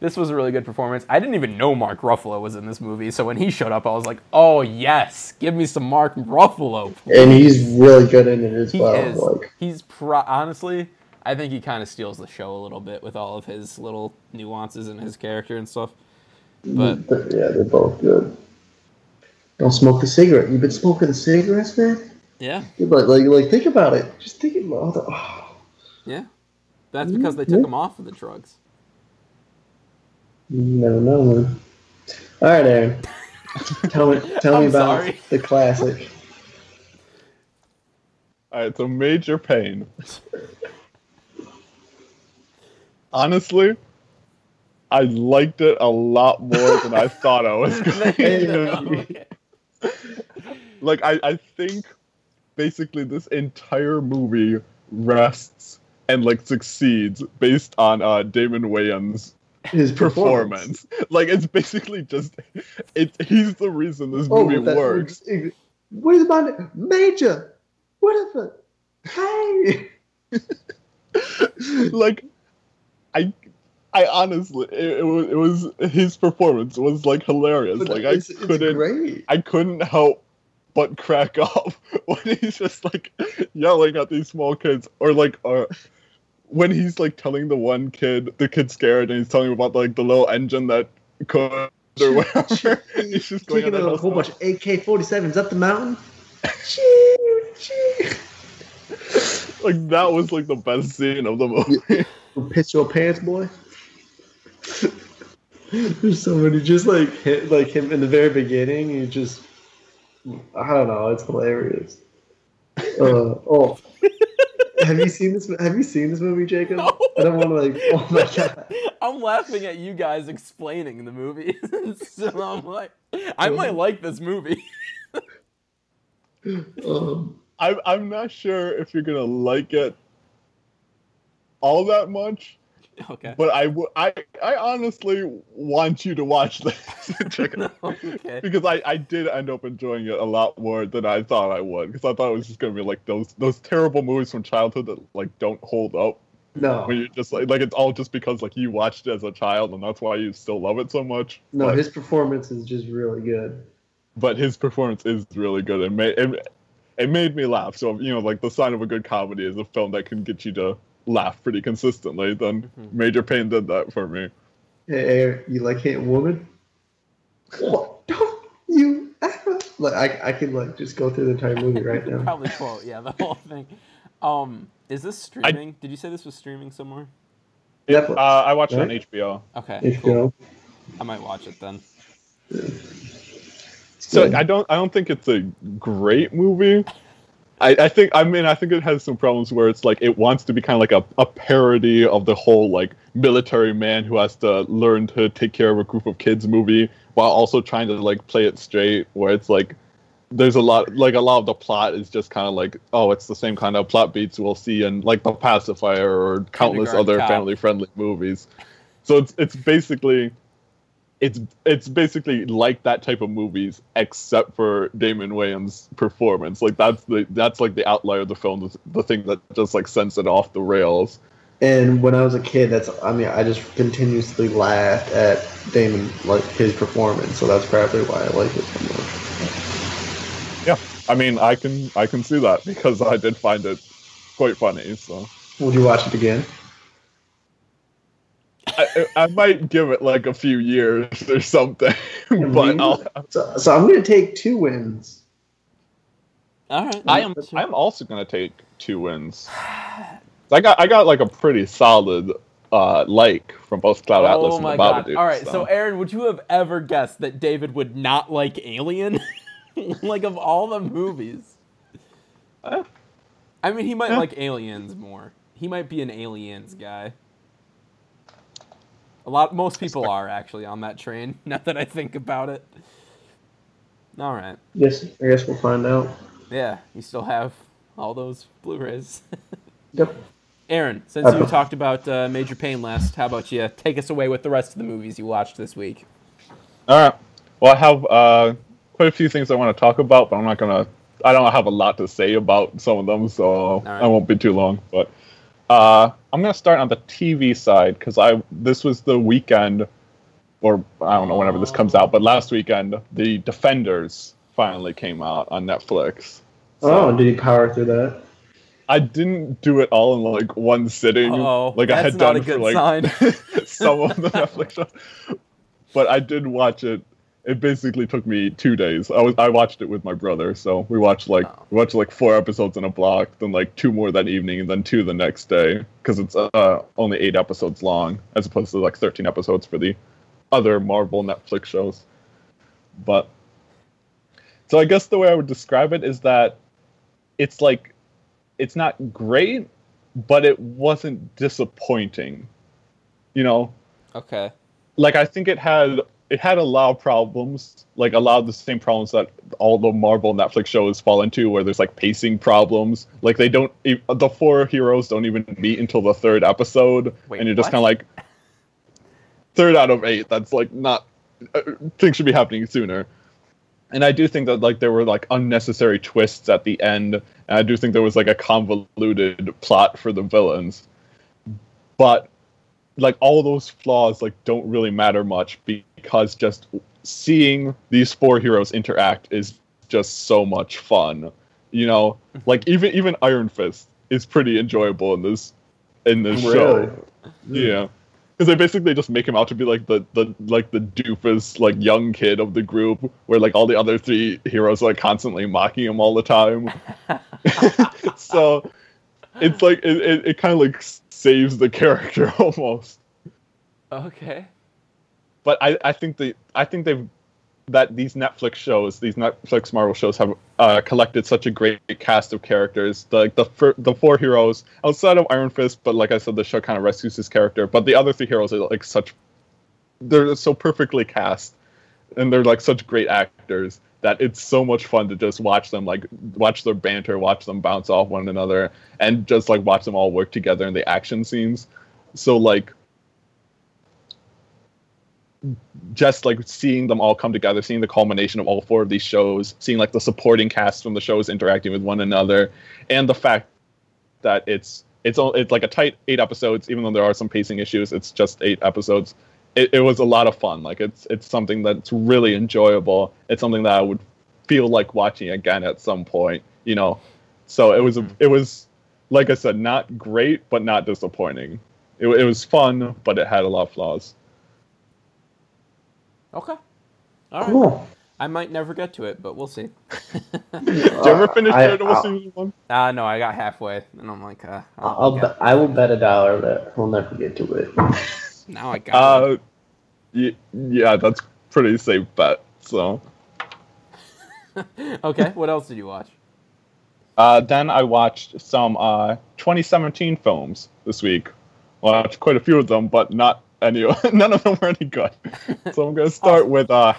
this was a really good performance. I didn't even know Mark Ruffalo was in this movie, so when he showed up, I was like, "Oh yes, give me some Mark Ruffalo." please." and he's really good in it as He well. is. Like, He's pro- honestly, I think he kind of steals the show a little bit with all of his little nuances in his character and stuff. But yeah, they're both good. Don't smoke the cigarette. You've been smoking the cigarettes, man. yeah, You're Like, like, like, think about it. Just think about all the. Oh, yeah, that's because they took them off of the drugs. you never know, man. All right, Aaron. tell me, tell me I'm about sorry. the classic. All right, so Major Payne. Honestly, I liked it a lot more than I thought I was going to. Like, I, I think basically this entire movie rests and like succeeds based on uh, Damon Wayans' His performance. Like, it's basically just it's he's the reason this Oh, movie works. What is my name? Major? What is it? Hey! like I I honestly it, it was it was his performance was like hilarious. But like I it's, it's couldn't great. I couldn't help but crack up when he's just like yelling at these small kids or like uh when he's like telling the one kid the kid's scared and he's telling him about like the little engine that could or whatever. He's just going Taking on a whole bunch of AK 47s up the mountain. Choo, choo. like that was like the best scene of the movie. Piss your pants, boy. There's so many, just like hit, like him in the very beginning. You just, I don't know, it's hilarious. Uh, oh, have you seen this? Have you seen this movie, Jacob? No. I don't want to like. Oh my god. I'm laughing at you guys explaining the movie. so I'm like, I might like this movie. Um, I'm I'm not sure if you're gonna like it all that much, okay. but I w- I I honestly want you to watch this Check it out. okay. because I I did end up enjoying it a lot more than I thought I would because I thought it was just gonna be like those those terrible movies from childhood that like don't hold up no, when you're just like like it's all just because like you watched it as a child and that's why you still love it so much. no, but, his performance is just really good. but his performance is really good and made it, it made me laugh. So you know, like the sign of a good comedy is a film that can get you to laugh pretty consistently. Then Mhm. Major Payne did that for me. Hey, Air, you like hitting woman? What? Don't you ever? Like, I, I could like just go through the entire movie right now. Probably quote, yeah, the whole thing. Um, is this streaming? Did you say this was streaming somewhere? Netflix, Uh, I watched it on HBO. Okay, cool. HBO. I might watch it then. So I don't I don't think it's a great movie. I, I think I mean I think it has some problems where it's like it wants to be kind of like a, a parody of the whole like military man who has to learn to take care of a group of kids movie while also trying to like play it straight where it's like there's a lot like a lot of the plot is just kind of like oh it's the same kind of plot beats we'll see in like the pacifier or countless other family friendly movies. So it's it's basically it's it's basically like that type of movies except for Damon Wayans' performance. Like that's the that's like the outlier of the film, the, the thing that just like sends it off the rails. And when I was a kid, that's I mean, I just continuously laughed at Damon like his performance, so that's probably why I like it so much. Yeah, I mean, I can I can see that because I did find it quite funny. So Would you watch it again? I, I might give it like a few years or something, but I'll, So, so I'm gonna take two wins. All right. I am I'm also gonna take two wins. I got I got like a pretty solid uh like from both Cloud Atlas Oh and my the god! Babadook. All right, so Aaron, would you have ever guessed that David would not like Alien? like of all the movies, Eh. I mean, he might Yeah. like Aliens more. He might be an Aliens guy. A lot, most people are actually on that train. Now that I think about it. All right. Yes, I guess we'll find out. Yeah, you still have all those Blu-rays. Yep. Aaron, since you talked about uh, Major Payne last, how about you take us away with the rest of the movies you watched this week? All right. Well, I have uh, quite a few things I want to talk about, but I'm not gonna. I don't have a lot to say about some of them, so right. I won't be too long. But uh, I'm gonna start on the TV side because I this was the weekend, or I don't know whenever this comes out, but last weekend the Defenders finally came out on Netflix. Oh, did you power through that? I didn't do it all in like one sitting, Uh-oh, like I had done a for like sign. some of the Netflix shows. But I did watch it. It basically took me two days. I was I watched it with my brother, so we watched like Oh. we watched like four episodes in a block, then like two more that evening, and then two the next day because it's uh, only eight episodes long as opposed to like thirteen episodes for the other Marvel Netflix shows. But so I guess the way I would describe it is that it's like it's not great, but it wasn't disappointing. You know, Okay. like I think it had it had a lot of problems, like a lot of the same problems that all the Marvel Netflix shows fall into, where there's like pacing problems. Like they don't, the four heroes don't even meet until the third episode, Wait, and you're just kind of like third out of eight. That's like not uh, things should be happening sooner. And I do think that like there were like unnecessary twists at the end, and I do think there was like a convoluted plot for the villains. But like all those flaws like don't really matter much because just seeing these four heroes interact is just so much fun. You know, mm-hmm. like even even Iron Fist is pretty enjoyable in this in this Really? show. Yeah. Mm. because they basically just make him out to be like the the like the doofus like young kid of the group, where like all the other three heroes are like constantly mocking him all the time. so it's like it, it, it kind of like saves the character almost. Okay. But I I think the I think they've that these Netflix shows, these Netflix Marvel shows, have uh, collected such a great cast of characters. The, like the fir- the four heroes outside of Iron Fist, but like I said, the show kind of rescues his character. But the other three heroes are like such, they're so perfectly cast, and they're like such great actors that it's so much fun to just watch them, like watch their banter, watch them bounce off one another, and just like watch them all work together in the action scenes. So like just like seeing them all come together, seeing the culmination of all four of these shows, seeing like the supporting cast from the shows interacting with one another, and the fact that it's it's all, it's like a tight eight episodes, even though there are some pacing issues. It's just eight episodes. It, it was a lot of fun. Like it's it's something that's really enjoyable. It's something that I would feel like watching again at some point. You know, so it was a, it was like I said, not great, but not disappointing. It, it was fun, but it had a lot of flaws. Okay. All right. Cool. I might never get to it, but we'll see. Did you ever finish I- Daredevil I'll- season one? Uh, no, I got halfway, and I'm like, uh, I'll, I'll be- I will bet a dollar that we'll never get to it. now I got Uh, y- yeah, that's pretty safe bet. So. Okay, what else did you watch? uh, then I watched some uh 2017 films this week. Watched quite a few of them, but not any. None of them were any good. So I'm gonna start with uh,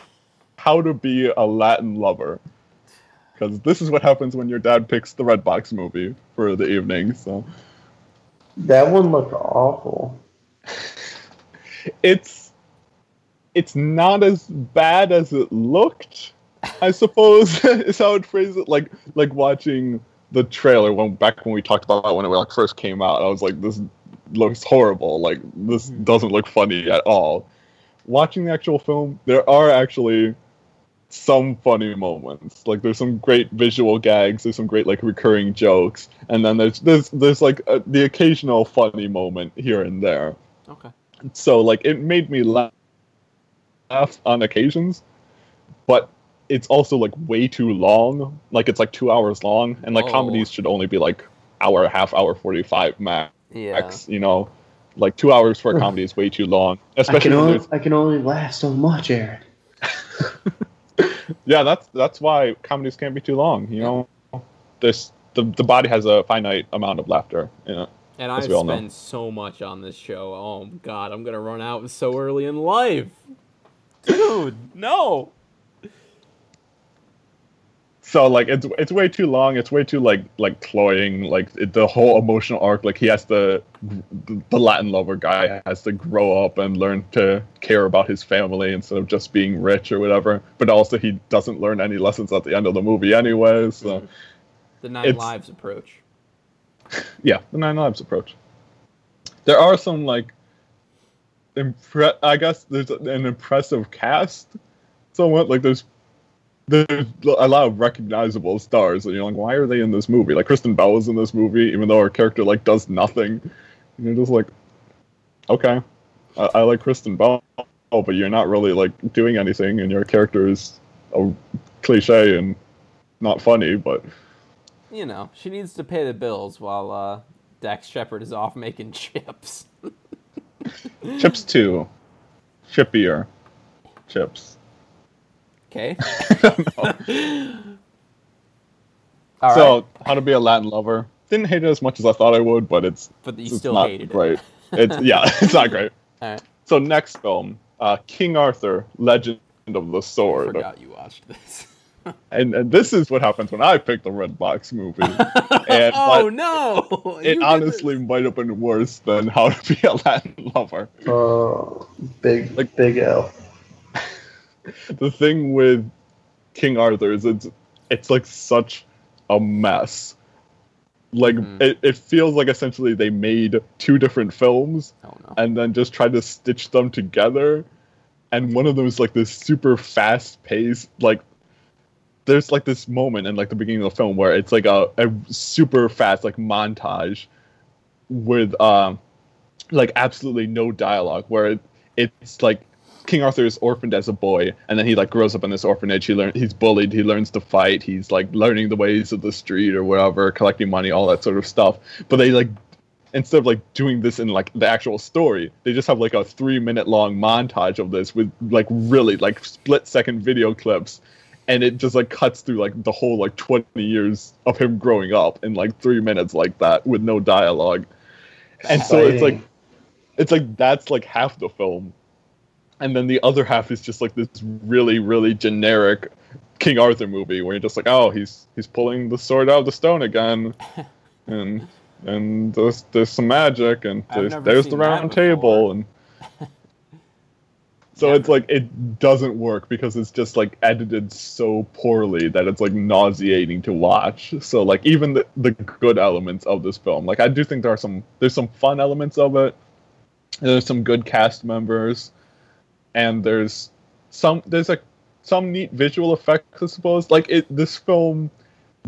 How to Be a Latin Lover, because this is what happens when your dad picks the Redbox movie for the evening. So. That one looked awful. It's it's not as bad as it looked i suppose is how i'd phrase it. Like like watching the trailer when back when we talked about when it like first came out i was like this looks horrible. Like this hmm. doesn't look funny at all. Watching the actual film there are actually some funny moments. Like there's some great visual gags there's some great like recurring jokes and then there's there's there's like a, the occasional funny moment here and there. Okay. So like it made me laugh on occasions but it's also like way too long like it's like two hours long and like Oh. comedies should only be like hour a half hour 45 max Yeah. you know like two hours for a comedy is way too long I especially can when only there's I can only last so much, Aaron. yeah that's that's why comedies can't be too long you know this the, the body has a finite amount of laughter you know And I've we know. spent so much on this show. Oh God, I'm gonna run out so early in life, dude. No. so like it's it's way too long it's way too like like cloying like it, the whole emotional arc like he has to the latin lover guy has to grow up and learn to care about his family instead of just being rich or whatever but also he doesn't learn any lessons at the end of the movie anyway so The Nine Lives approach. yeah the nine lives approach. There are some like impre- i guess there's an impressive cast somewhat like there's there's a lot of recognizable stars and you're like why are they in this movie? Like kristen bell is in this movie even though her character like does nothing. And you're just like okay i, I like kristen bell but you're not really like doing anything and your character is a cliche and not funny but You know, she needs to pay the bills while uh, Dax Shepard is off making chips. chips too chippier chips Okay. so All right. how to be a latin lover didn't hate it as much as i thought i would but it's But you it's still not hated it. great it's yeah it's not great All right. so next film uh, king arthur legend of the Sword. I sword forgot you watched this. And, and this is what happens when i pick the Redbox movie and oh but no! it You did honestly might have been worse than how to be a latin lover Oh, big Like- big L. the thing with King Arthur is it's it's like such a mess. Like Mhm. it, it feels like essentially they made two different films. Oh no! and then just tried to stitch them together. And one of them is like this super fast paced like there's like this moment in like the beginning of the film where it's like a, a super fast like montage with um like absolutely no dialogue where it, it's like King Arthur is orphaned as a boy, and then he like grows up in this orphanage. He learn he's bullied. He learns to fight. He's like learning the ways of the street or whatever, collecting money, all that sort of stuff. But they like instead of like doing this in like the actual story, they just have like a three minute long montage of this with like really like split second video clips, and it just like cuts through like the whole like twenty years of him growing up in like three minutes like that with no dialogue. And so it's like it's like that's like half the film. And then the other half is just like this really really generic king arthur movie where you're just like oh he's he's pulling the sword out of the stone again. And and there's there's some magic and there's there's the round table and so it's like it doesn't work because it's just like edited so poorly that it's like nauseating to watch. So like even the, the good elements of this film like i do think there are some there's some fun elements of it. There's some good cast members. And there's some there's like some neat visual effects i suppose. Like it this film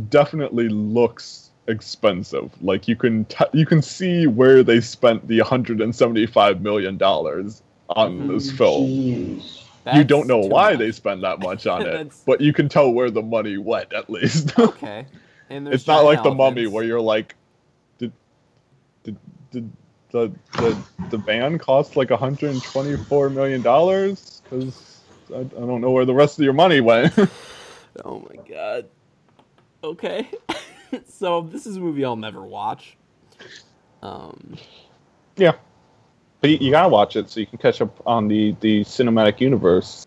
definitely looks expensive. Like you can t- you can see where they spent the 175 million dollars on this film you don't know why much. they spend that much on it but you can tell where the money went at least Okay. And it's not like the mummy where you're like did did, did the, the the van cost like 124 million dollars because I, I don't know where the rest of your money went Oh my god. Okay. so this is a movie I'll never watch. Um, yeah but you, you gotta watch it so you can catch up on the the cinematic universe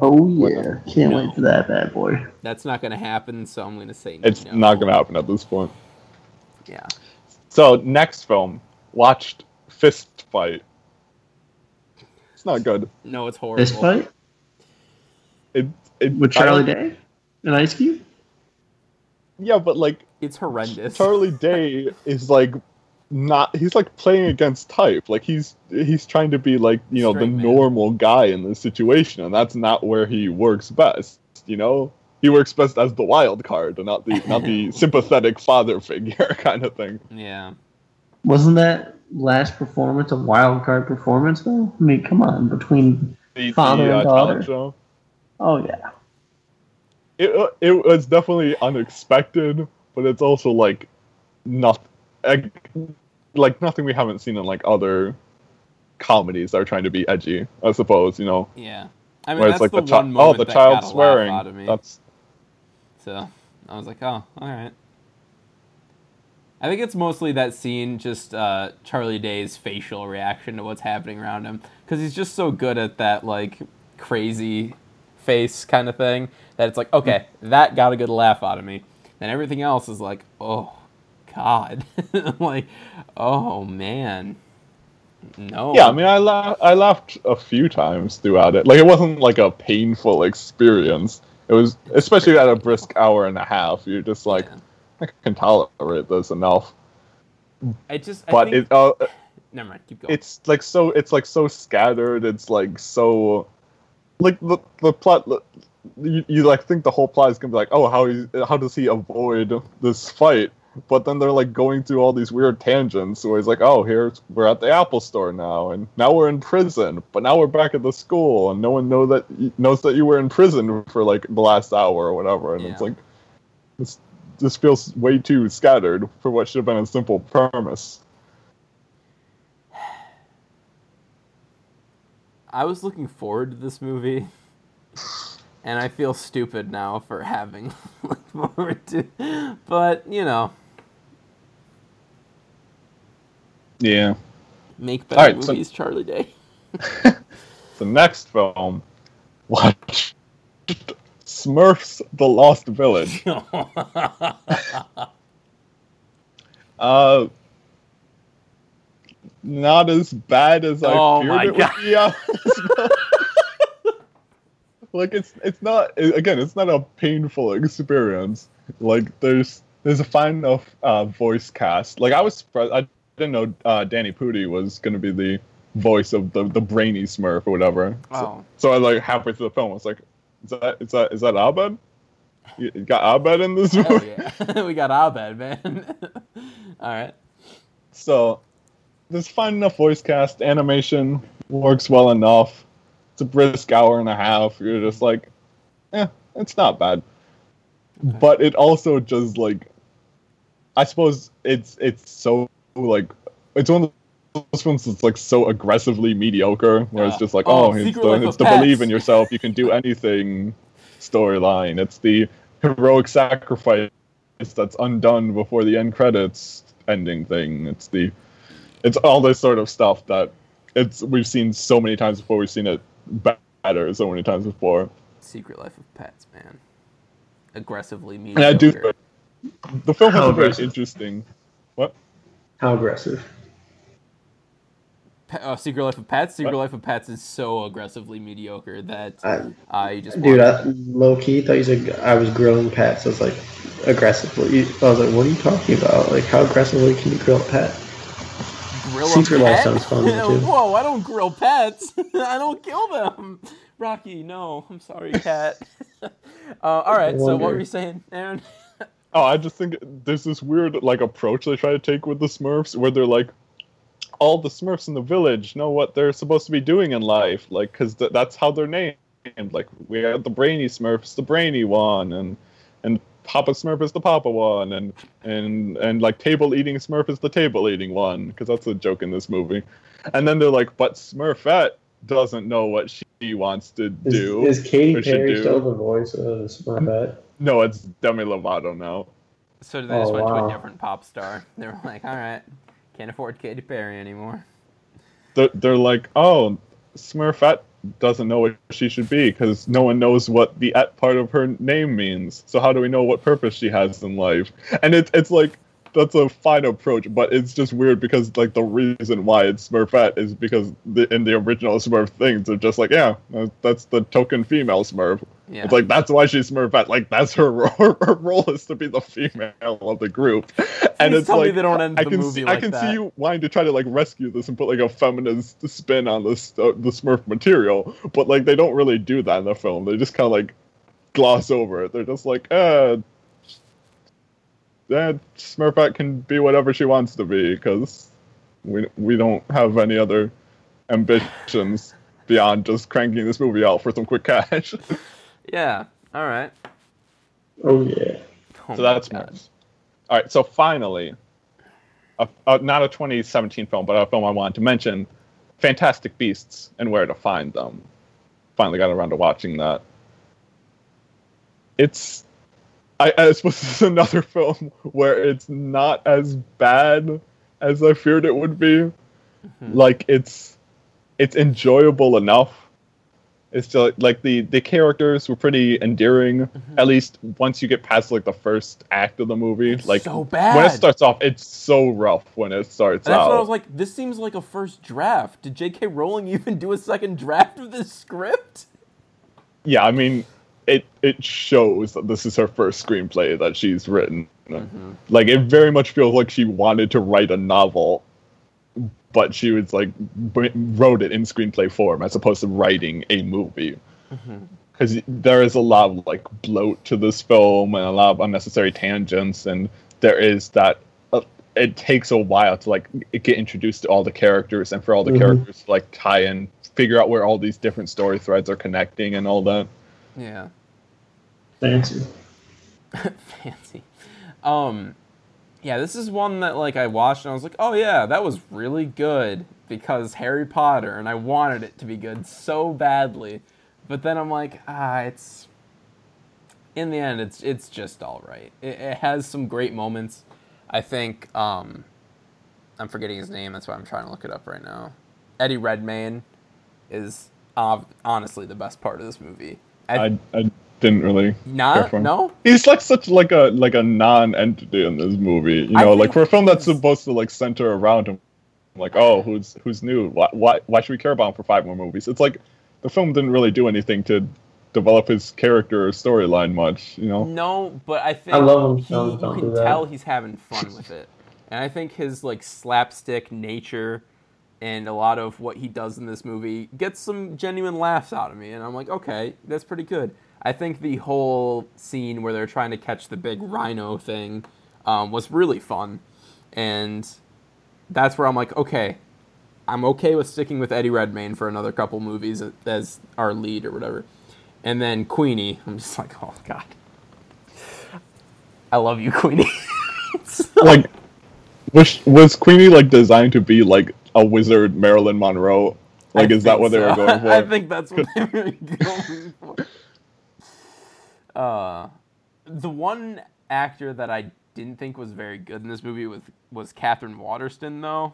Oh yeah, can't wait for that bad boy. that's not going to happen, so I'm going to say it's no. not gonna happen at this point Yeah. so next film watched fist fight it's not good No, it's horrible. Fist fight it, it with Charlie Day and Ice Cube. yeah but like It's horrendous. Charlie Day is like not he's like playing against type. Like he's he's trying to be like, you know, Straight the man. normal guy in this situation and that's not where he works best, you know? He works best as the wild card and not the not the sympathetic father figure kind of thing. Yeah. Wasn't that last performance a wild card performance though? I mean, come on, between The, Father the, and uh, daughter. talent show. oh yeah, It uh, it was definitely unexpected, but it's also like not like nothing we haven't seen in like other comedies that are trying to be edgy, I suppose, you know. Yeah. I mean, where that's it's like the, the, moment Oh, the that child got a laugh swearing. out of me. That's So I was like, oh, all right. I think it's mostly that scene, just uh, Charlie Day's facial reaction to what's happening around him, because he's just so good at that like crazy face kind of thing that it's like, okay, that got a good laugh out of me. Then everything else is like, oh, God, I'm like, oh man, no. yeah. I mean, I la- I laughed a few times throughout it. Like it wasn't like a painful experience. It was especially at a brisk hour and a half. You're just like, Yeah. I can tolerate this enough. I just, I But think, it uh, never mind, keep going. it's like so it's like so scattered it's like so like the the plot you, you like think the whole plot is gonna be like oh how he, how does he avoid this fight but then they're like going through all these weird tangents where he's like oh here's we're at the apple store now and now we're in prison but now we're back at the school and no one know that knows that you were in prison for like the last hour or whatever. And it's like this this feels way too scattered for what should have been a simple premise. I was looking forward to this movie, and I feel stupid now for having looked forward to. But you know, yeah make better Alright, so- movies, Charlie Day. the next film, watch Smurfs: The Lost Village. Uh, not as bad as I Oh feared my it would be. honest. like it's it's not again it's not a painful experience. Like there's there's a fine enough uh, voice cast. Like I was surprised. I didn't know uh, Danny Pudi was gonna be the voice of the the brainy Smurf or whatever. So, Oh. so I like halfway through the film I was like, is that is that is that Abed? You got Abed in this movie? Yeah, we got Abed, man. All right. So, there's fine enough voice cast. Animation works well enough. It's a brisk hour and a half. You're just like, eh, it's not bad. But it also just like, I suppose it's it's so like it's one of those ones that's like so aggressively mediocre, where it's just like, Oh, oh, it's the, Life it's the believe in yourself, you can do anything storyline. It's the heroic sacrifice that's undone before the end credits ending thing. It's the it's all this sort of stuff that it's we've seen so many times before. We've seen it better so many times before. Secret Life of Pets, man. Aggressively And mediocre. I do the film has How a very interesting what How aggressive? Uh, Secret Life of Pets. Secret What? Life of Pets is so aggressively mediocre that I- just Dude, I, low key thought you said I was grilling pets. I was like, aggressively. I was like, what are you talking about? Like, how aggressively can you grill a pet? grill Secret a Life sounds fun, too. Whoa! I don't grill pets. I don't kill them. Rocky, no. I'm sorry, cat. uh, all right. So what were you saying, Aaron? Oh, I just think there's this weird like approach they try to take with the Smurfs, where they're like, all the Smurfs in the village know what they're supposed to be doing in life, like because th- that's how they're named. Like we have the brainy Smurfs, the brainy one, and and Papa Smurf is the Papa one, and and and like table eating Smurf is the table eating one, because that's a joke in this movie. And then they're like, but Smurfette doesn't know what she wants to do. is Katy or should Perry still the voice of Smurfette? No, it's Demi Lovato now. So they just Oh, went to a different pop star. They were like, all right, can't afford Katy Perry anymore. they're, they're like, oh, Smurfette doesn't know what she should be because no one knows what the et part of her name means. So how do we know what purpose she has in life? And it's it's like that's a fine approach, but it's just weird because like the reason why it's Smurfette is because the, in the original Smurf things they're just like, yeah, uh, that's the token female Smurf. Yeah. It's like that's why she's Smurfette. Like that's her role. Her role is to be the female of the group. and Please it's tell me like they don't end I the can movie see, like I can that. see you wanting to try to like rescue this and put like a feminist spin on this uh, the Smurf material, but like they don't really do that in the film. They just kind of like gloss over it. They're just like, uh, that Smurfette can be whatever she wants to be because we we don't have any other ambitions beyond just cranking this movie out for some quick cash. Yeah. All right. Oh yeah. Oh so that's God. Smurfs. All right, so finally, a, a, not a 2017 film, but a film I wanted to mention: Fantastic Beasts and Where to Find Them. Finally got around to watching that. It's, I, I suppose this is another film where it's not as bad as I feared it would be. Mm-hmm. Like it's, it's enjoyable enough. It's still like the the characters were pretty endearing. Mm-hmm. At least once you get past like the first act of the movie, like so when it starts off, it's so rough when it starts And that's out. what I was like. This seems like a first draft. Did J.K. Rowling even do a second draft of this script? yeah, I mean, it it shows that this is her first screenplay that she's written. Mm-hmm. Like it very much feels like she wanted to write a novel, but she was like wrote it in screenplay form as opposed to writing a movie. Because there is a lot of like bloat to this film and a lot of unnecessary tangents, and there is that. Uh, it takes a while to like get introduced to all the characters and for all the Mhm. characters to like tie in, figure out where all these different story threads are connecting and all that. Yeah. Fancy. Fancy. Um, yeah, this is one that like I watched and I was like, oh yeah, that was really good because Harry Potter, and I wanted it to be good so badly, but then I'm like, ah, it's. In the end, it's it's just all right. It, it has some great moments. I think um, I'm forgetting his name. That's why I'm trying to look it up right now. Eddie Redmayne is uh, honestly the best part of this movie. I, I, I didn't really care not for him. no. He's like such like a like a non-entity in this movie. You know, like for a film that's supposed to like center around him. Like, oh, who's who's new? Why why why should we care about him for five more movies? It's like the film didn't really do anything to develop his character or storyline much. You know, No, but I think I love him. he, films you can do tell he's having fun with it. And I think his like slapstick nature and a lot of what he does in this movie gets some genuine laughs out of me and I'm like, "Okay, that's pretty good." I think the whole scene where they're trying to catch the big rhino thing um, was really fun. And that's where I'm like, okay, I'm okay with sticking with Eddie Redmayne for another couple movies as our lead or whatever. And then Queenie, I'm just like, oh god, I love you, Queenie. like was was Queenie like designed to be like a wizard Marilyn Monroe? Like I is that what they were going for? I think that's what they were going for. Uh, the one actor that I didn't think was very good in this movie was was Katherine Waterston, though,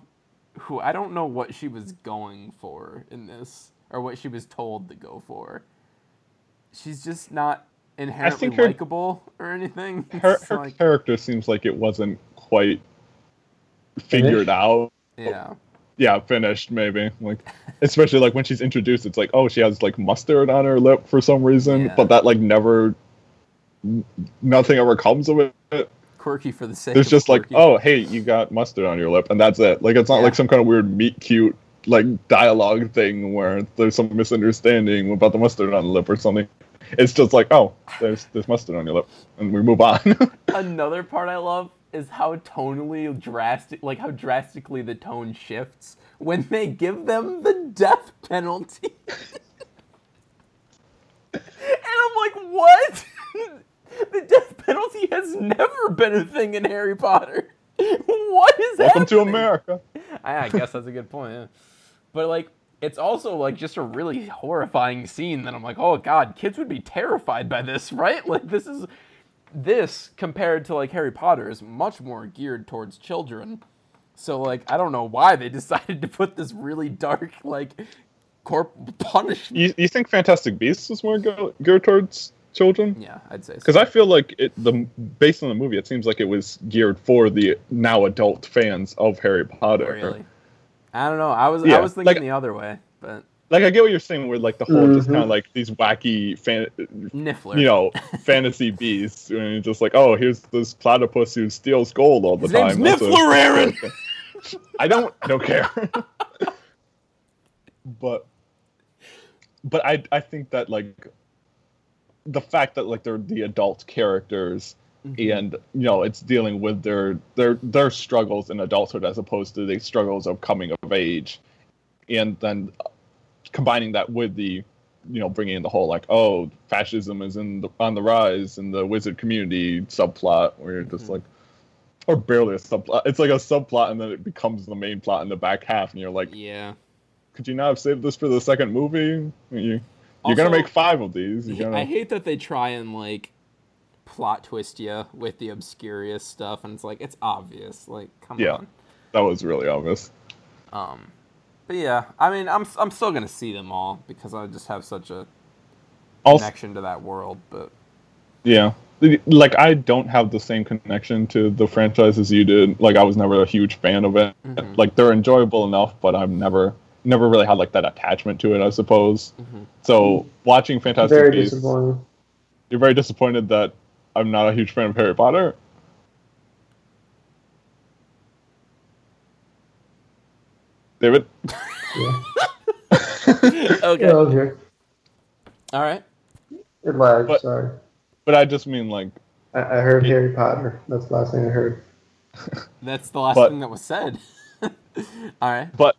who I don't know what she was going for in this or what she was told to go for. She's just not inherently likable or anything. her It's her like- character seems like it wasn't quite figured out. yeah. Yeah, finished maybe. Like especially like when she's introduced, it's like, oh, she has like mustard on her lip for some reason, Yeah. but that like never n- nothing ever comes of it. Quirky for the sake It's just like, oh, hey, you got mustard on your lip, and that's it. Like it's not Yeah. like some kind of weird meet cute like dialogue thing where there's some misunderstanding about the mustard on the lip or something. It's just like, oh, there's there's mustard on your lip, and we move on. Another part I love is how tonally drastic, like how drastically the tone shifts when they give them the death penalty. and I'm like, what? the death penalty has never been a thing in Harry Potter. What is that? Welcome to? America. I, guess that's a good point. Yeah. But like, it's also like just a really horrifying scene that I'm like, oh god, kids would be terrified by this, right? Like this is this compared to like Harry Potter is much more geared towards children. So like, I don't know why they decided to put this really dark like corp punishment. You, you think Fantastic Beasts was more go- geared towards children? Yeah, I'd say so. Because I feel like it, the based on the movie, it seems like it was geared for the now adult fans of Harry Potter. really, I don't know. I was I was thinking like- the other way, but Like I get what you're saying, where like the whole just Mhm. kind of like these wacky fan, Niffler. you know, fantasy beasts, and you're just like, oh, here's this platypus who steals gold all the His name's time. That's a- Niffler, Aaron! I don't, I don't care. but, but I, I think that like the fact that like they're the adult characters Mm-hmm. and you know it's dealing with their their their struggles in adulthood as opposed to the struggles of coming of age and then combining that with the you know bringing in the whole like oh fascism is in the, on the rise in the wizard community subplot where you're just Mhm. like or barely a subplot it's like a subplot and then it becomes the main plot in the back half and you're like yeah. could you not have saved this for the second movie you, you're gonna make five of these you're I hate that they try and like plot twist you with the obscurious stuff, and it's like it's obvious. Like, come Yeah. on. that was really obvious Um, but yeah, I mean, I'm I'm still gonna see them all because I just have such a also connection to that world. But Yeah. Like I don't have the same connection to the franchise as you did. Like I was never a huge fan of it. Mhm. Like they're enjoyable enough, but I've never never really had like that attachment to it, I suppose. Mhm. So watching Fantastic Very Beasts, disappointing. you're very disappointed that I'm not a huge fan of Harry Potter. David? Yeah. okay, Yeah, okay. all right. It lagged. But- sorry. But I just mean like I, I heard Harry Potter. That's the last thing I heard. That's the last But- thing that was said. all right. but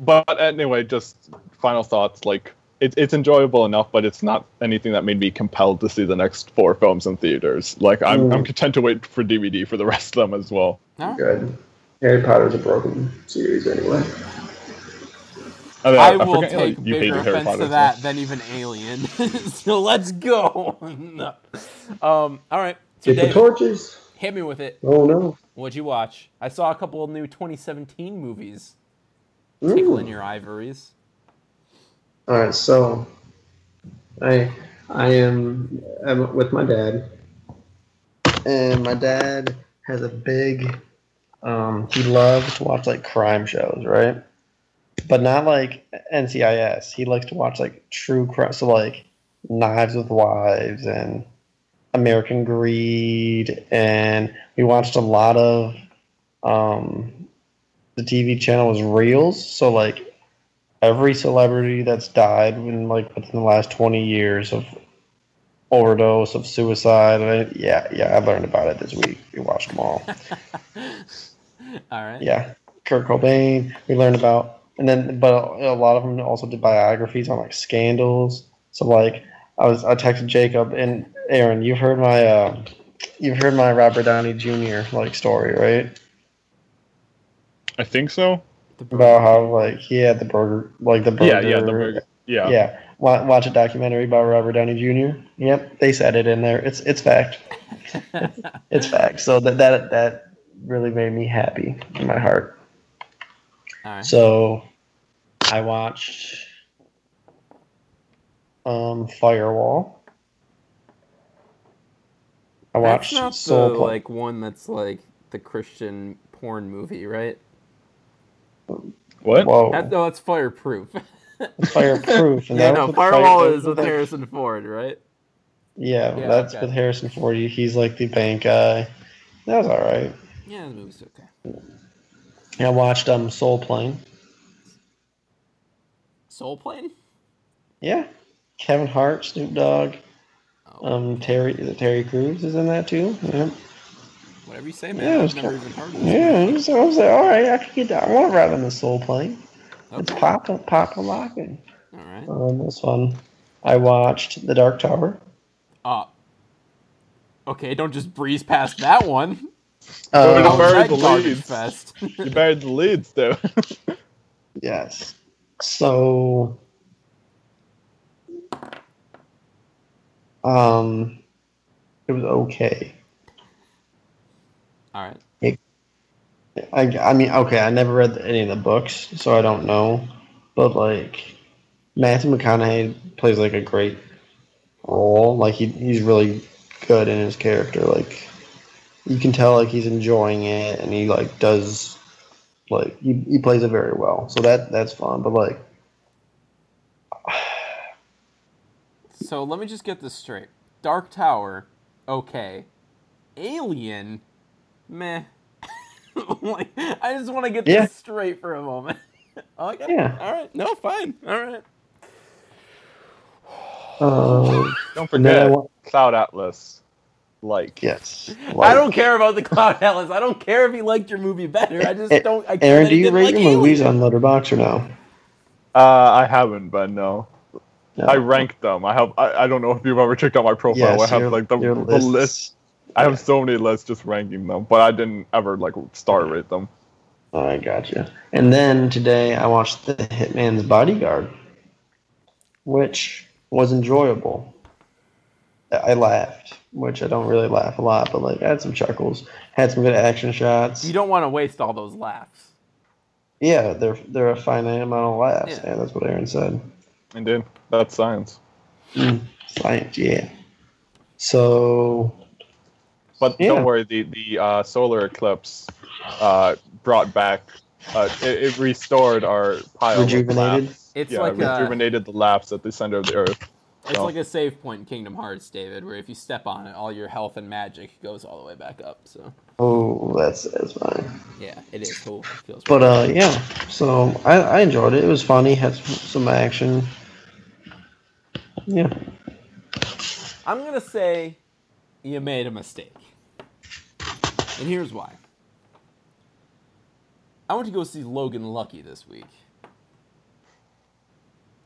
but anyway, just final thoughts. Like it's it's enjoyable enough, but it's not anything that made me compelled to see the next four films in theaters. Like I'm Mm. I'm content to wait for DVD for the rest of them as well. All right. Good. Harry Potter's a broken series anyway. I, mean, I, I will forget take you bigger Harry offense Potter. to so- that than even Alien. so let's go. No. Um. All right. So Get the torches. hit me with it. Oh no. What'd you watch? I saw a couple of new 2017 movies Ooh. your ivories. All right, so I I am I'm with my dad, and my dad has a big. Um, he loves to watch like crime shows, right? But not like NCIS. He likes to watch like true crime, so like Knives with Wives and American Greed, and we watched a lot of um, the TV channel was Reelz. So like every celebrity that's died in like within the last 20 years of overdose of suicide I, yeah yeah i learned about it this week we watched them all All right. yeah Kurt Cobain. We learned about, and then but a lot of them also did biographies on like scandals. So like I was I texted Jacob and Aaron. You've heard my uh, you've heard my Robert Downey Jr. like story, right? I think so. About how like he had the burger, like the burger. Yeah, yeah, the burger. Yeah. Yeah. Watch a documentary about Robert Downey Jr. Yep, they said it in there. It's it's fact. it's fact. So that that that really made me happy in my heart. All right. So I watched um Firewall. I That's watched not Soul the Pl- like one that's like the Christian porn movie, right? What? Whoa, That, no, that's Fireproof. Fireproof. And yeah, that no, Firewall Fire- is with Harrison Ford, right? Yeah, Yeah, that's okay. with Harrison Ford. He's like the bank guy. That was all right. Yeah, the movie's okay. I watched um Soul Plane. Soul Plane? Yeah, Kevin Hart, Snoop Dogg, Oh, um Terry is it Terry Crews is in that too. Yeah, whatever you say, man. it was I've never even heard of this. yeah. So I was like, all right, I can get that. I want to ride on the Soul Plane. It's Okay. pop pop a locking. All right. Um, it was fun. I watched The Dark Tower. Uh, okay, don't just breeze past that one. Go to Uh, the bird. Outside the Garbage leads. Fest. You buried the leads, though. yes. So, um, it was okay. All right. I, I mean, okay, I never read any of the books, so I don't know. But like, Matthew McConaughey plays like a great role. Like he he's really good in his character. Like you can tell like he's enjoying it, and he like does like he, he plays it very well. So that that's fun. But like, So let me just get this straight. Dark Tower, okay. Alien, meh. like, I just want to get Yeah. this straight for a moment. okay. Yeah. All right. No, fine. All right. uh, Don't and then I forget wa- Cloud Atlas. Like, yes, I don't care about the Cloud Atlas. I don't care if you liked your movie better. I just don't. I care Aaron, do you rate like your movies on Letterboxd or no? uh, I haven't, but no. No. I ranked them. I have. I, I don't know if you've ever checked out my profile. Yes, I have your- like the, the list. I have so many lists just ranking them, but I didn't ever like star rate them. I gotcha. And then today I watched The Hitman's Bodyguard, which was enjoyable. I I laughed, which I don't really laugh a lot, but like I had some chuckles, had some good action shots. You don't want to waste all those laughs. Yeah, they're they're a finite amount of laughs. Yeah. Yeah, that's what Aaron said. Indeed, that's science. Mm, science, yeah. So But Yeah. don't worry, the the uh, solar eclipse uh, brought back. Uh, it, it restored our pile Rejuvenated? of laughs. It's yeah, like a- rejuvenated the laughs at the center of the earth. It's So- like a save point in Kingdom Hearts, David, where if you step on it, all your health and magic goes all the way back up. So oh, that's that's fine. yeah, it is cool. It feels But right. uh, yeah. So I, I enjoyed it. It was funny. Had some, some action. Yeah. I'm gonna say you made a mistake, and here's why. I went to go see Logan Lucky this week.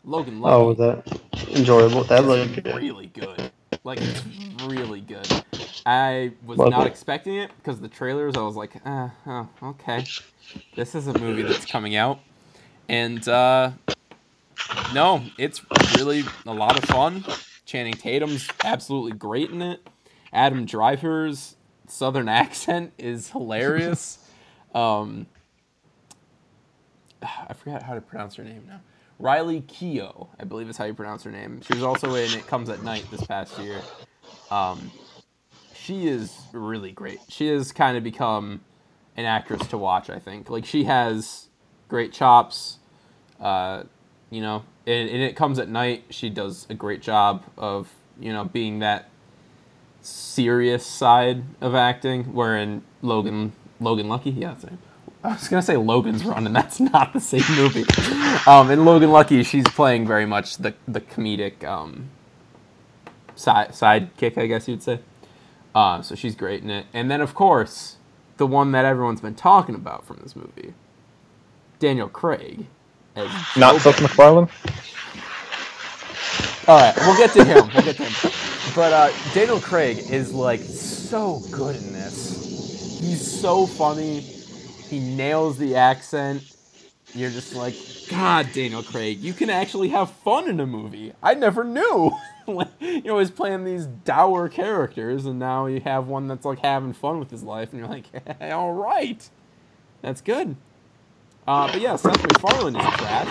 Logan Lucky. Oh, was that enjoyable? That looked good. really good. Like it's really good. I was Was not it? expecting it because the trailers. I was like, uh, oh, okay, this is a movie that's coming out, and uh, no, it's really a lot of fun. Channing Tatum's absolutely great in it. Adam Driver's southern accent is hilarious. um, I forgot how to pronounce her name now. Riley Keough, I believe is how you pronounce her name. She was also in It Comes at Night this past year. Um, she is really great. She has kind of become an actress to watch. I think like she has great chops. Uh, you know, and, and It Comes at Night. She does a great job of you know being that serious side of acting. wherein Logan, Logan Lucky, yeah, name. I was gonna say Logan's Run, and that's not the same movie. Um, in Logan Lucky, she's playing very much the the comedic um, side sidekick, I guess you'd say. Uh, so she's great in it. And then of course, the one that everyone's been talking about from this movie, Daniel Craig. As Not Seth MacFarlane. All right, we'll get to him. We'll get to him. But uh, Daniel Craig is like so good in this. He's so funny. He nails the accent. You're just like, God, Daniel Craig, you can actually have fun in a movie. I never knew. you're always playing these dour characters, and now you have one that's like having fun with his life, and you're like, hey, all right, that's good. Uh, but yeah, Seth MacFarlane is trash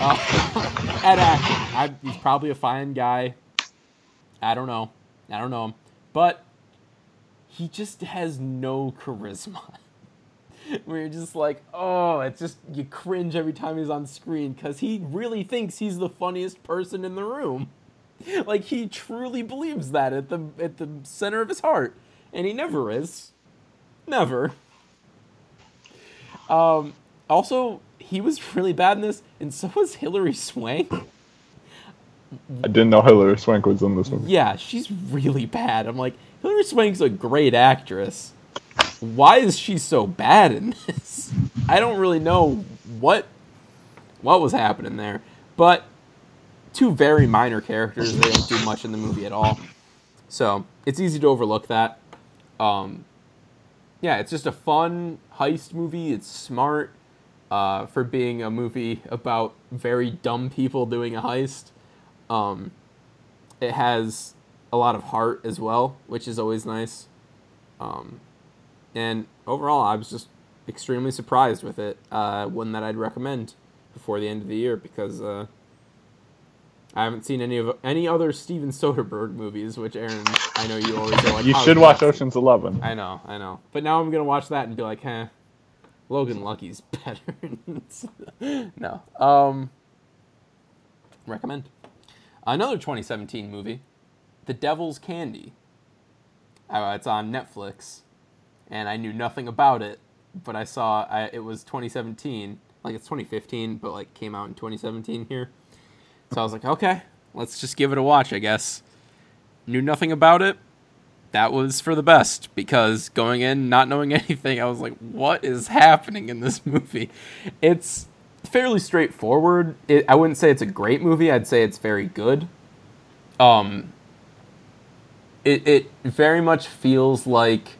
uh, at acting. I, he's probably a fine guy. I don't know. I don't know him, but he just has no charisma. Where you're just like, oh, it's just you cringe every time he's on screen because he really thinks he's the funniest person in the room. Like he truly believes that at the at the center of his heart, and he never is. Never. Um. Also, he was really bad in this, and so was Hilary Swank. I didn't know Hilary Swank was in this movie. Yeah, she's really bad. I'm like, Hilary Swank's a great actress. Why is she so bad in this? I don't really know what what was happening there. But two very minor characters, they don't do much in the movie at all. So it's easy to overlook that. Um, yeah, it's just a fun heist movie. It's smart uh, for being a movie about very dumb people doing a heist. Um, it has a lot of heart as well, which is always nice. Um, and overall, I was just extremely surprised with it. Uh, one that I'd recommend before the end of the year because uh, I haven't seen any of any other Steven Soderbergh movies. Which Aaron, I know you always are like. You "Oh, should watch yes." Ocean's Eleven. I know, I know. But now I'm gonna watch that and be like, "Huh, Logan Lucky's better." no. Um. Recommend another 2017 movie, The Devil's Candy. Uh, it's on Netflix, and I knew nothing about it, but I saw I, it was 2017, like it's 2015, but like came out in 2017 here. So I was like, okay, let's just give it a watch, I guess. Knew nothing about it. That was for the best because going in not knowing anything, I was like, what is happening in this movie? It's fairly straightforward. It, I wouldn't say it's a great movie. I'd say it's very good. Um, it it very much feels like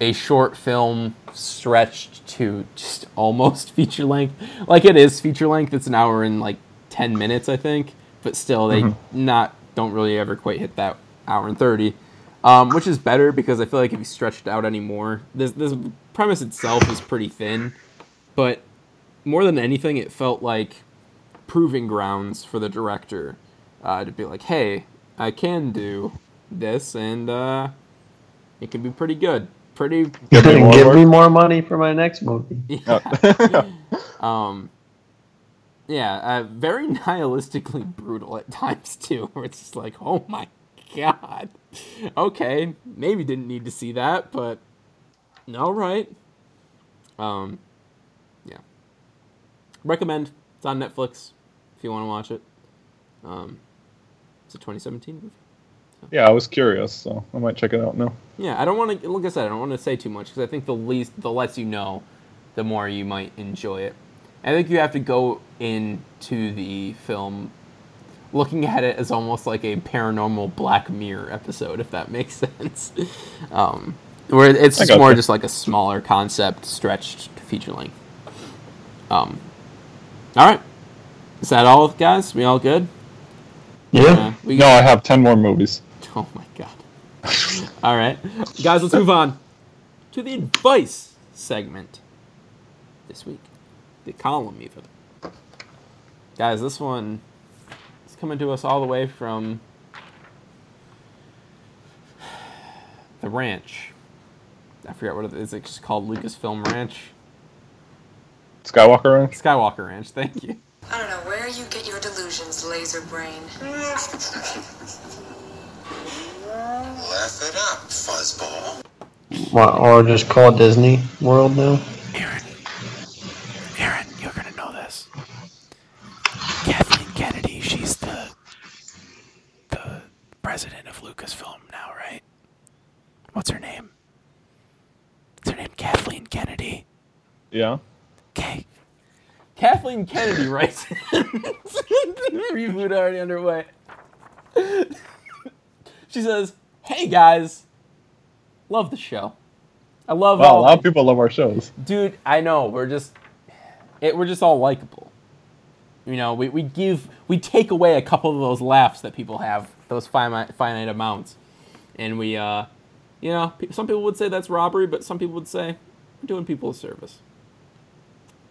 a short film stretched to just almost feature length. Like it is feature length. It's an hour and like ten minutes, I think. But still, they not don't really ever quite hit that hour and thirty, um, which is better because I feel like if you stretched out anymore, this this premise itself is pretty thin, but more than anything, it felt like proving grounds for the director uh, to be like, hey, I can do this, and uh, it can be pretty good. Pretty, Give me more Give me more money for my next movie. um, yeah, uh, very nihilistically brutal at times too. Where it's just like, oh my god, okay, maybe didn't need to see that, but all right. Um, yeah, recommend. It's on Netflix if you want to watch it. Um, it's a 2017 movie. yeah, I was curious, so I might check it out now. Yeah, I don't want to. Like I said, I don't want to say too much because I think the least, the less you know, the more you might enjoy it. I think you have to go into the film looking at it as almost like a paranormal Black Mirror episode, if that makes sense. um, where it's just more gotcha. just like a smaller concept stretched to feature length. Um, all right, is that all, guys? We all good? Yeah. we No, I have ten more movies. Oh my god. All right. Guys, let's move on to the advice segment this week. The column, even. Guys, this one is coming to us all the way from the ranch. I forget what it is. It's just called Lucasfilm Ranch. Skywalker Ranch. Skywalker Ranch, thank you. I don't know where you get your delusions, laser brain. Laugh it up, fuzzball. What, or just call it Disney World now? Aaron. Aaron, you're gonna know this. Kathleen Kennedy, she's the the president of Lucasfilm now, right? What's her name? Is her name Kathleen Kennedy? Yeah. Okay. Kathleen Kennedy writes reboot already underway. she says, "Hey guys, love the show. I love Wow, a lot of people love our shows. dude. I know we're just it, we're just all likable. You know, we, we give we take away a couple of those laughs that people have, those finite finite amounts, and we uh, you know, some people would say that's robbery, but some people would say we're doing people a service.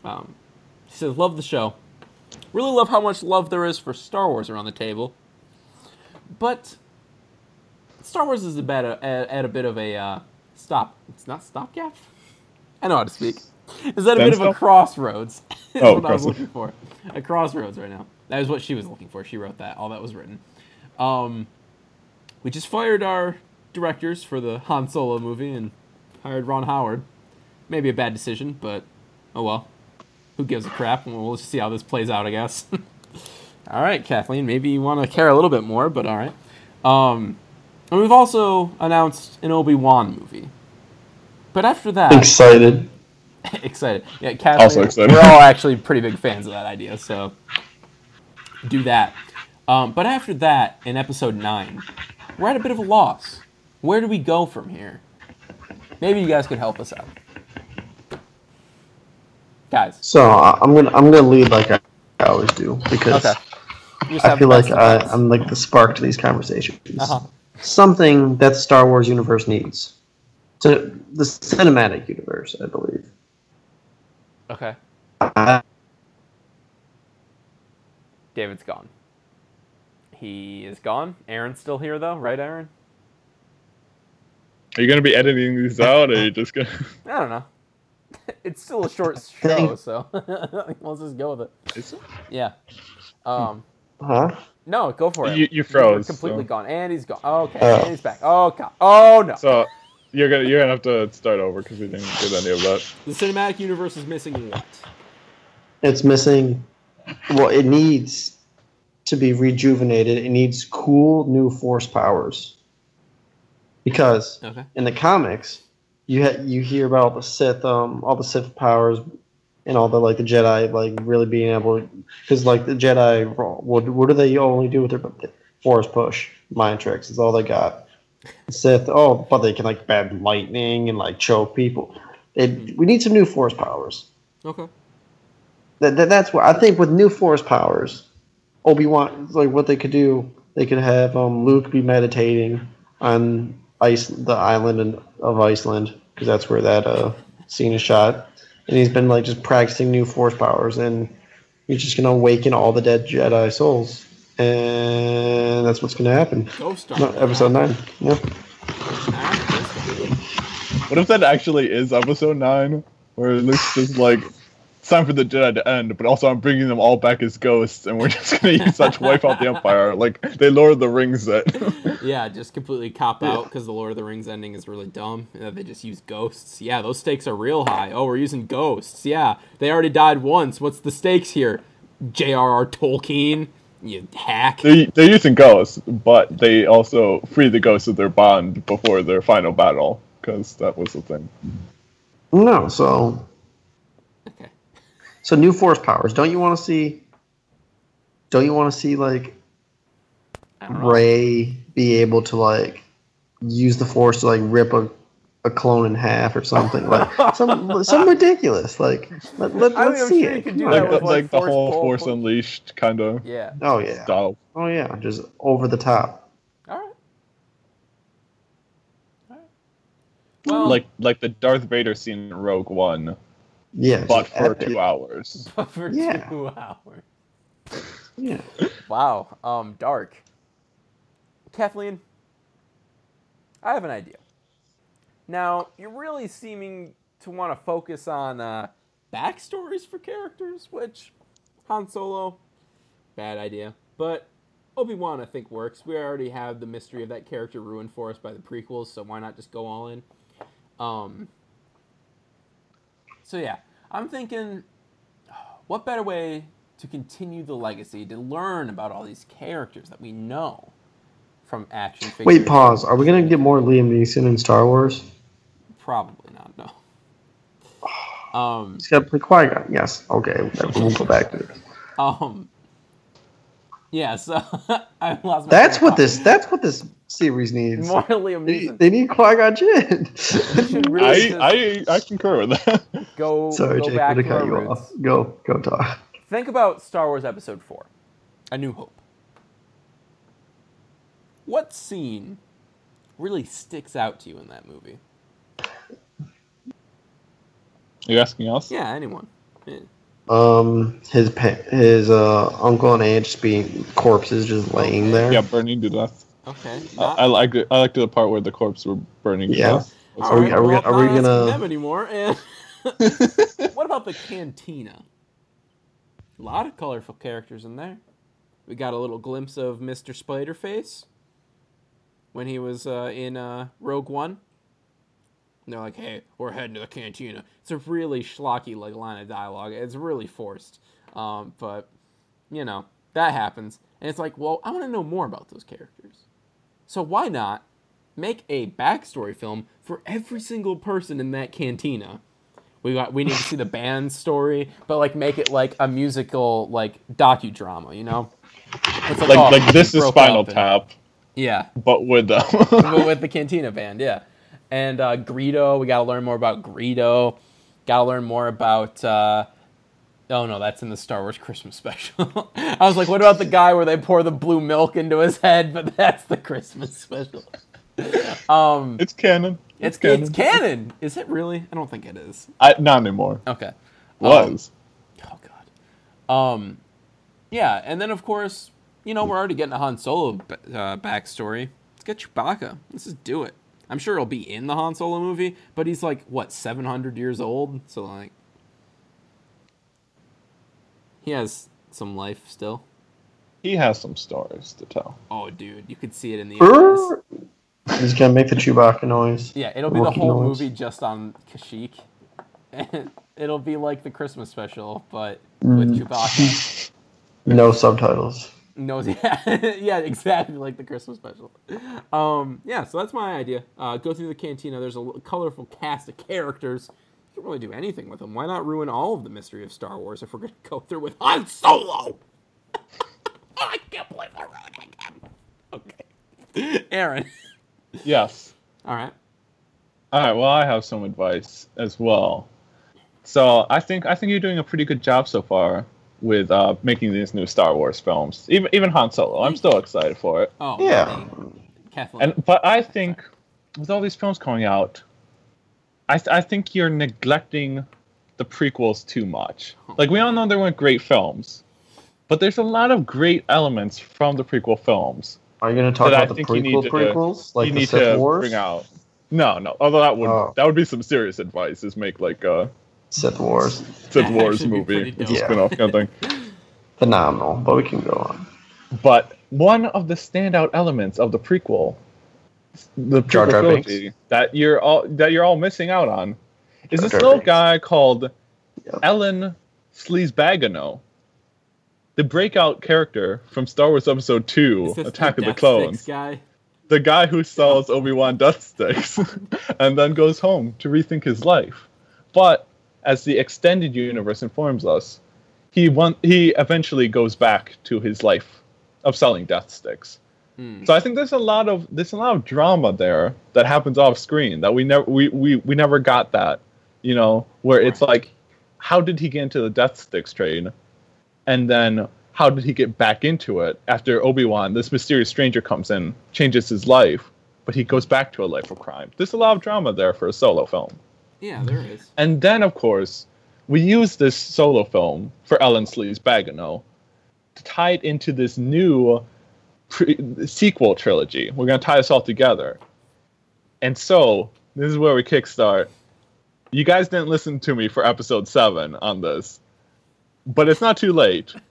Um, she says, love the show. Really love how much love there is for Star Wars around the table. But Star Wars is a bit at, at a bit of a uh, stop. It's not stopgap. I know how to speak. Is that a bit of a crossroads? Is Oh, what I was looking for. A crossroads right now. That is what she was looking for. She wrote that. All that was written. Um, we just fired our directors for the Han Solo movie and hired Ron Howard. Maybe a bad decision, but oh well. Who gives a crap? We'll just see how this plays out, I guess. all right, Kathleen. Maybe you want to care a little bit more, but all right. Um, and we've also announced an Obi Wan movie. But after that, Excited. excited. Yeah, Kathleen. Also excited. We're all actually pretty big fans of that idea, so do that. Um, but after that, in episode nine, we're at a bit of a loss. Where do we go from here? Maybe you guys could help us out, guys. So I- I'm gonna I'm gonna lead like I I always do because Okay. I feel like I, I'm like the spark to these conversations. Uh-huh. Something that the Star Wars universe needs. To the cinematic universe, I believe. Okay. I, David's gone. He is gone. Aaron's still here though, right, Aaron? Are you gonna be editing these out, or are you just gonna? I don't know. It's still a short show, so let's just go with it. Is it? Yeah. Um. huh? No, go for it. You- you were froze, completely so- gone. And he's gone. Okay, Oh. and he's back. Oh god. Oh no. So you're gonna you're gonna have to start over because we didn't get any of that. the cinematic universe is missing what? It's missing. Well, it needs to be rejuvenated. It needs cool new Force powers. Because Okay. in the comics, you ha- you hear about all the Sith, um, all the Sith powers, and all the like the Jedi like really being able, because like the Jedi, what what do they only do with their Force push, mind tricks? Is all they got. Sith, oh, but they can like bend lightning and like choke people. It, we need some new Force powers. Okay. That, that that's what I think with new Force powers, Obi Wan like what they could do. They could have um, Luke be meditating on ice the island in, of Iceland because that's where that uh, scene is shot, and he's been like just practicing new Force powers, and he's just gonna awaken all the dead Jedi souls, and that's what's gonna happen. Ghost Star. No, episode nine. Yeah. What if that actually is episode nine, where Luke's just like, it's time for the Jedi to end, but also I'm bringing them all back as ghosts, and we're just gonna use that to wipe out the Empire, like they Lord of the Rings it. Yeah, just completely cop out because the Lord of the Rings ending is really dumb. Uh, they just use ghosts. Yeah, those stakes are real high. Oh, we're using ghosts. Yeah, they already died once. What's the stakes here? J.R.R. Tolkien, you hack. they they're using ghosts, but they also free the ghosts of their bond before their final battle, because that was the thing. No, so Okay. So new force powers. Don't you want to see? Don't you want to see like I don't know. Rey be able to like use the force to like rip a, a clone in half or something like some some ridiculous like let, let, let's I'm see sure it. could do Come that on. Like, with, the, like, like the whole pull- Force Unleashed kind of Yeah. Oh yeah. style. Oh yeah. Just over the top. All right. All right. Well, Like like the Darth Vader scene in Rogue One, Yeah. but for epic. two hours. But for Yeah. two hours. Yeah. Wow. Um, dark. Kathleen, I have an idea. Now, you're really seeming to want to focus on uh, backstories for characters, which Han Solo, bad idea. But Obi Wan, I think, works. We already have the mystery of that character ruined for us by the prequels, so why not just go all in? Um. So yeah, I'm thinking, what better way to continue the legacy to learn about all these characters that we know from action figures? Wait, pause. Are we gonna get more Liam Neeson in Star Wars? Probably not. No. Um, He's got to play Qui Gon. Yes. Okay. We'll go back to this. um, yeah. So I lost. My That's what this. That's what this series needs. thought. More Liam They, Neeson. they need Qui Gon Jinn. really I, I I concur with that. go Sorry, go Jake, back to to cut you roots. off. Go, go talk. Think about Star Wars Episode Four, A New Hope. What scene really sticks out to you in that movie? you asking us? Yeah, anyone. Yeah. Um, his pa- his uh uncle and aunt just being corpses just laying there. Yeah, burning to death. Okay. I, I like it. I liked the part where the corpse were burning to Yeah. death. That's Are we- Alright, are we well, gonna- are we gonna- them anymore? And what about the cantina? A lot of colorful characters in there. We got a little glimpse of Mr. Spiderface when he was uh, in uh, Rogue One. And they're like, "Hey, we're heading to the cantina." It's a really schlocky like line of dialogue. It's really forced, um, but you know that happens, and it's like, well, I want to know more about those characters. So why not make a backstory film for every single person in that cantina? We got we need to see the band's story, but like make it like a musical like docudrama, you know? It's Like oh, like this is broke Spinal up and- Tap, Yeah, but with them. but with the Cantina band, yeah. And uh, Greedo, we got to learn more about Greedo. Got to learn more about. Uh, oh no, that's in the Star Wars Christmas special. I was like, what about the guy where they pour the blue milk into his head? But that's the Christmas special. Um, it's canon. it's canon. it's canon. Is it really? I don't think it is. I, not anymore. Okay. Um, Was. Oh god. Um, yeah, and then of course, you know, we're already getting a Han Solo uh, backstory. Let's get Chewbacca. Let's just do it. I'm sure he'll be in the Han Solo movie, but he's like what 700 years old, so like he has some life still. he has some stories to tell. Oh, dude, you could see it in the eyes. He's gonna make the Chewbacca noise. Yeah, it'll be the whole noise. movie just on Kashyyyk. And it'll be like the Christmas special, but Mm. with Chewbacca. No subtitles. Knows yeah yeah exactly like the christmas special. Um yeah so that's my idea. Uh go through the cantina. There's a colorful cast of characters. You can really do anything with them. Why not ruin all of the mystery of star wars if we're gonna go through with han solo? I can't believe we're ruining him. Okay. Aaron. Yes. all right. All right. Well, I have some advice as well. So I think I think you're doing a pretty good job so far with uh, making these new Star Wars films. Even even Han Solo. I'm still excited for it. oh Yeah. Kathleen. And but I think with all these films coming out, I th- I think you're neglecting the prequels too much. Like we all know they weren't great films, but there's a lot of great elements from the prequel films Are you gonna talk that I about the think you need prequel to prequels, like you the need Sith to Wars? bring out. No, no. Although that would Oh. that would be some serious advice. Is make like a Sith Wars, Sith Wars movie, pretty it's a dope. spin-off kind of thing. phenomenal. But we can go on. But one of the standout elements of the prequel, the prequel Jar trilogy, that you're all that you're all missing out on, is Jar this Jar little Binks. guy called Yep. Elan Sleazebaggano, the breakout character from Star Wars Episode Two, Is this Attack of the Clones, guy the guy who sells Obi Wan death sticks, and then goes home to rethink his life. But as the extended universe informs us, he he eventually goes back to his life of selling death sticks. Hmm. So I think there's a lot of there's a lot of drama there that happens off screen that we never we, we, we never got that, you know, where it's like, how did he get into the death sticks trade, and then how did he get back into it after Obi Wan, this mysterious stranger, comes in, changes his life, but he goes back to a life of crime. There's a lot of drama there for a solo film. Yeah there is And then, of course, we use this solo film for Elan Sleazebaggano to tie it into this new pre- sequel trilogy. We're going to tie this all together. And so, this is where we kickstart. You guys didn't listen to me for episode 7 on this, but it's not too late.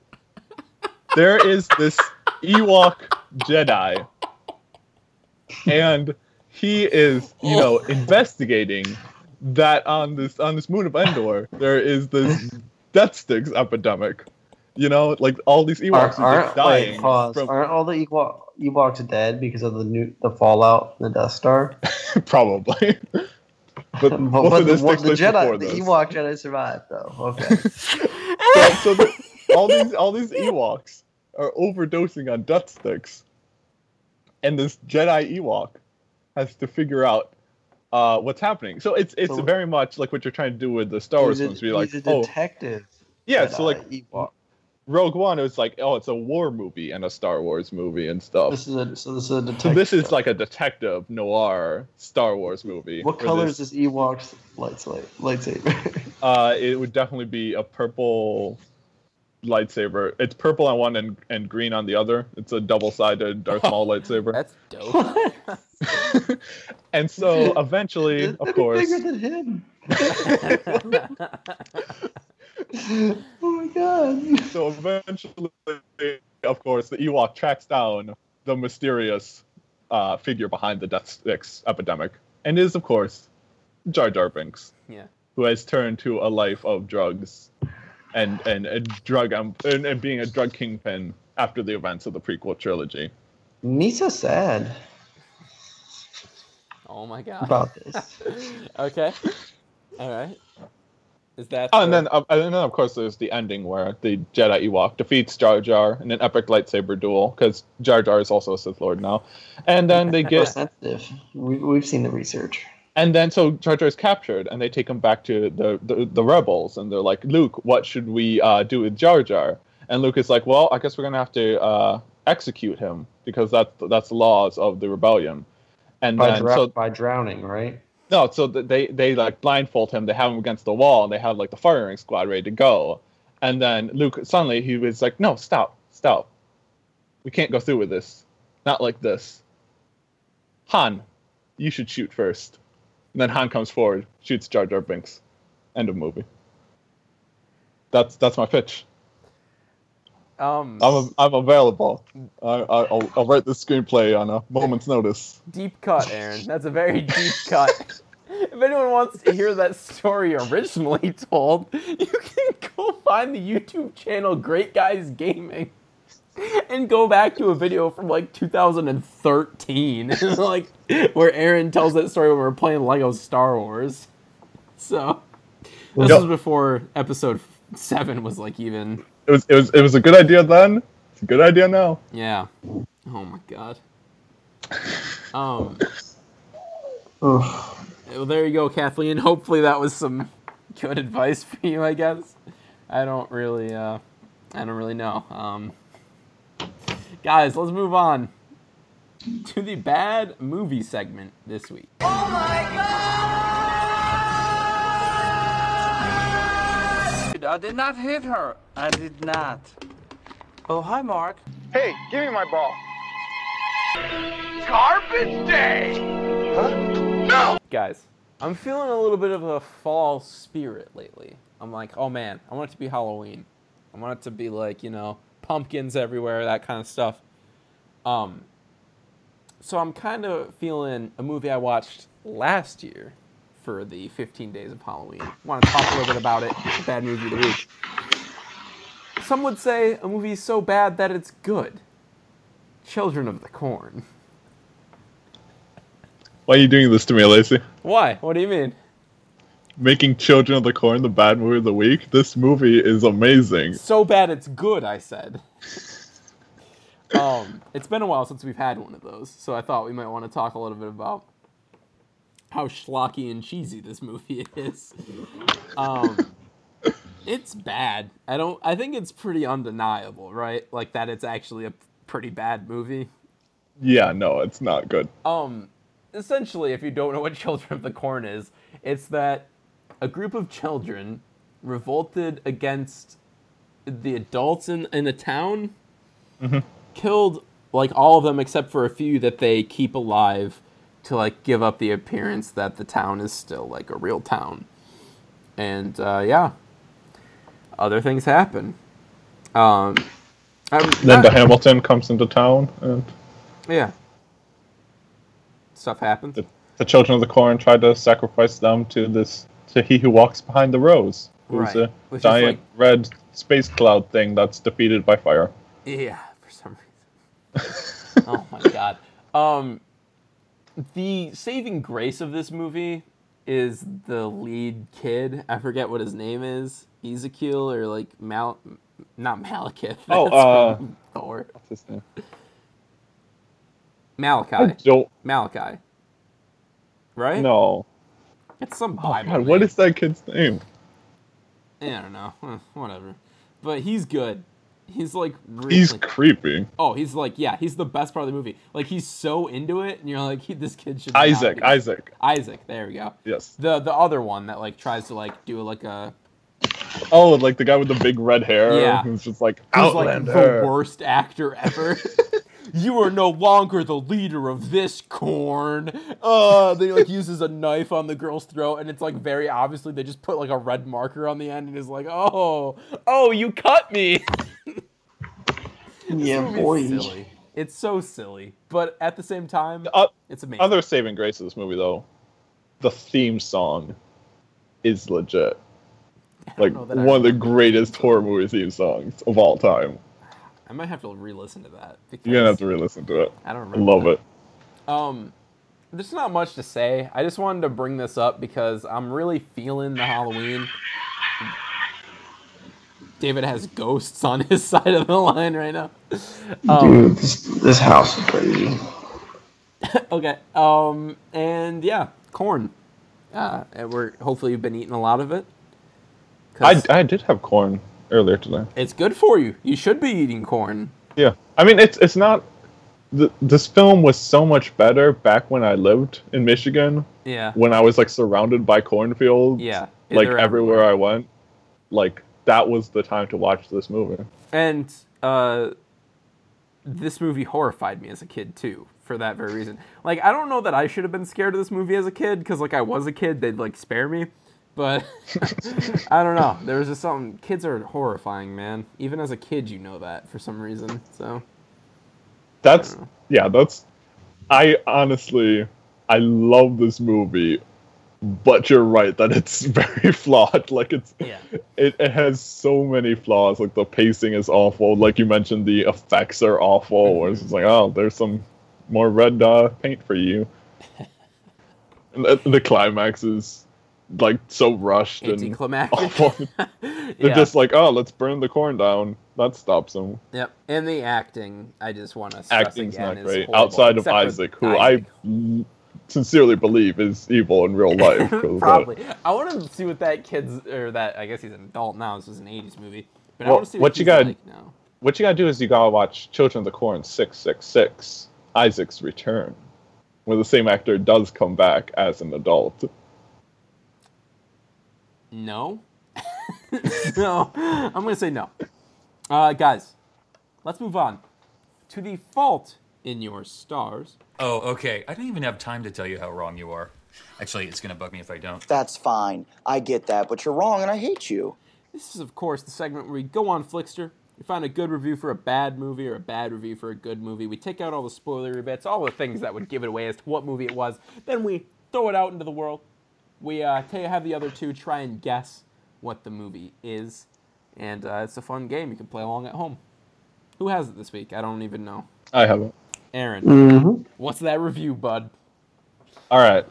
There is this Ewok Jedi, and he is, you know, oh. investigating that on this on this moon of Endor there is this death sticks epidemic. You know, like all these Ewoks Aren't, are aren't, just dying. wait, pause. from- aren't all the Ewok, Ewoks dead because of the new the fallout, in the Death Star? probably. But But, but of the, this one- takes the place Jedi, the this. Ewok Jedi survived, though. Okay. so, so the, all these all these Ewoks are overdosing on death sticks, and this Jedi Ewok has to figure out uh, what's happening. So it's it's So- very much like what you're trying to do with the Star Wars films. Be like, oh, detective. yeah. So like Ewok. Rogue One, it was like, oh, it's a war movie and a Star Wars movie and stuff. This is a so this is a detective. So this is like a detective noir Star Wars movie. What color this- is this Ewok's lightsa- lightsaber? Uh, it would definitely be a purple lightsaber. It's purple on one and, and green on the other. It's a double-sided Darth Maul lightsaber. That's dope. and so eventually, That'd of be course, bigger than him. oh my god. so eventually, of course, the Ewok tracks down the mysterious uh, figure behind the Death Sticks epidemic, and is, of course, Jar Jar Binks, yeah. who has turned to a life of drugs and and a drug um, and, and being a drug kingpin after the events of the prequel trilogy. Me so sad Oh my god. about this. okay. All right. Is that? Oh, and then, uh, and then of course there's the ending where the Jedi Ewok defeats Jar Jar in an epic lightsaber duel because Jar Jar is also a Sith Lord now, and then they More get sensitive. We, we've seen the research. And then so Jar Jar is captured and they take him back to the the, the rebels and they're like Luke, what should we uh, do with Jar Jar? And Luke is like, well, I guess we're gonna have to uh, execute him because that's that's the laws of the rebellion. And By, then dra- so by drowning, right? No, so they they like blindfold him. They have him against the wall, and they have like the firing squad ready to go. And then Luke suddenly he was like, "No, stop, stop. We can't go through with this. Not like this. Han, you should shoot first. And then Han comes forward, shoots Jar Jar Binks. End of movie. That's that's my pitch. um, I'm I'm available. I, I I'll, I'll write this screenplay on a moment's notice. deep cut, Aaron. That's a very deep cut. if anyone wants to hear that story originally told, you can go find the YouTube channel Great Guys Gaming and go back to a video from like 2013, like where Aaron tells that story when we were playing Lego Star Wars. So this Yep. was before episode seven was like even. It was it was it was a good idea then. It's a good idea now. Yeah. Oh my god. Um. Well, there you go, Kathleen. Hopefully that was some good advice for you. I guess. I don't really. Uh, I don't really know. Um. Guys, let's move on to the bad movie segment this week. Oh my god! I did not hit her. I did not. Oh, hi, Mark. Hey, give me my ball. Carpet day! No! Guys, I'm feeling a little bit of a fall spirit lately. I'm like, oh man, I want it to be Halloween. I want it to be like, you know, pumpkins everywhere, that kind of stuff. Um, so I'm kind of feeling a movie I watched last year for the 15 days of Halloween. want to talk a little bit about it. Bad movie of the week. Some would say a movie is so bad that it's good. Children of the Corn. Why are you doing this to me, Lacey? Why? What do you mean? Making Children of the Corn the bad movie of the week? This movie is amazing. So bad it's good, I said. um, it's been a while since we've had one of those, so I thought we might want to talk a little bit about how schlocky and cheesy this movie is. Um, it's bad. I don't. I think it's pretty undeniable, right? Like that it's actually a pretty bad movie. Yeah, no, it's not good. Um, essentially, if you don't know what Children of the Corn is, it's that a group of children revolted against the adults in, in a town, killed like all of them except for a few that they keep alive to like give up the appearance that the town is still like a real town. And uh, yeah, other things happen. Um, I'm Then the Hamilton comes into town, and yeah, stuff happens. the, the Children of the Corn try to sacrifice them to this to He Who Walks Behind the Rows, who's Right, a which giant like- red space cloud thing that's defeated by fire. Yeah, for some reason. oh my god. Um, the saving grace of this movie is the lead kid. I forget what his name is. Ezekiel or like Mal, not Malekith. Oh, uh, Thor. What's his name? Malachi. I don't Malachi. Right? know. It's some Oh Bible. God, what is that kid's name? Yeah, I don't know. Whatever. But he's good. He's like really, He's creepy. Oh, he's like yeah, he's the best part of the movie. Like he's so into it, and you're like, he, this kid should. Isaac. Isaac. Isaac. There we go. Yes. The the other one that like tries to like do like a Oh, like the guy with the big red hair. Yeah. Who's just like who's like Outlander. the worst actor ever. you are no longer the leader of this corn. Uh, they like uses a knife on the girl's throat, and it's like very obviously they just put like a red marker on the end, and is like, oh, oh, you cut me. Yeah, boy. silly. It's so silly, but at the same time, Uh, it's amazing. Other saving grace of this movie, though, the theme song is legit. Like know I one of the greatest horror movie theme songs of all time. I might have to re-listen to that. Because You're gonna have to re-listen to it. I don't remember. love that. it. Um, there's not much to say. I just wanted to bring this up because I'm really feeling the Halloween. David has ghosts on his side of the line right now. Um, Dude, this, this house is crazy. okay. Um, and yeah, corn. Uh, and we're hopefully you've been eating a lot of it. I, 'Cause I did have corn earlier today. it's good for you. You should be eating corn. Yeah, I mean it's it's not. The, this film was so much better back when I lived in Michigan. Yeah. When I was like surrounded by cornfields. Yeah, Like they're everywhere I went, like that was the time to watch this movie. And uh, this movie horrified me as a kid too, for that very reason. Like, I don't know that I should have been scared of this movie as a kid, because like I was a kid, they'd like spare me. But I don't know. There was just something. Kids are horrifying, man. Even as a kid, you know that for some reason. So That's yeah. That's I honestly I love this movie, but you're right that it's very flawed. Like it's Yeah. it, it has so many flaws. Like the pacing is awful. Like you mentioned, the effects are awful. Where it's just like, oh, there's some more red uh, paint for you. The, the climax is like so rushed and awful. They're just like, oh, let's burn the corn down. That stops them. Yep. And the acting, I just want to stress Acting's again, not great. Outside of Isaac, who Isaac. I sincerely believe is evil in real life. uh, Probably. I want to see what that kid's or that I guess he's an adult now. This is an '80s movie, but I want to see what what, you got- like now. What you gotta do is you gotta watch Children of the Corn 666, Isaac's Return, where the same actor does come back as an adult. No. no. I'm going to say no. Uh, guys, let's move on to the fault in your stars. Oh, okay. I don't even have time to tell you how wrong you are. Actually, it's going to bug me if I don't. That's fine. I get that, but you're wrong and I hate you. This is, of course, the segment where we go on Flixster. We find a good review for a bad movie or a bad review for a good movie. We take out all the spoilery bits, all the things that would give it away as to what movie it was. Then we throw it out into the world. We uh, tell you have the other two try and guess what the movie is, and uh, it's a fun game. You can play along at home. Who has it this week? I don't even know. I haven't. Aaron, Mhm. what's that review, bud? All right.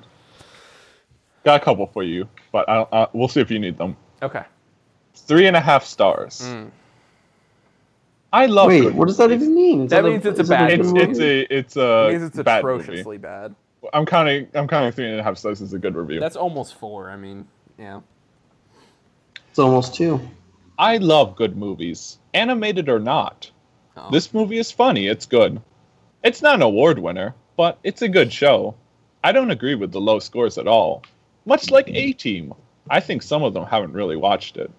Got a couple for you, but I, I, we'll see if you need them. Okay. Three and a half stars. Mm. I love. Wait, good what does that even mean? Is That a- means it's a bad It's good it's a it's a It means it's bad atrociously movie. bad. I'm counting. I'm counting three and a half stars as a good review. That's almost four. I mean, yeah. It's almost two. I love good movies, animated or not. Oh. This movie is funny. It's good. It's not an award winner, but it's a good show. I don't agree with the low scores at all. Much like A Team, I think some of them haven't really watched it.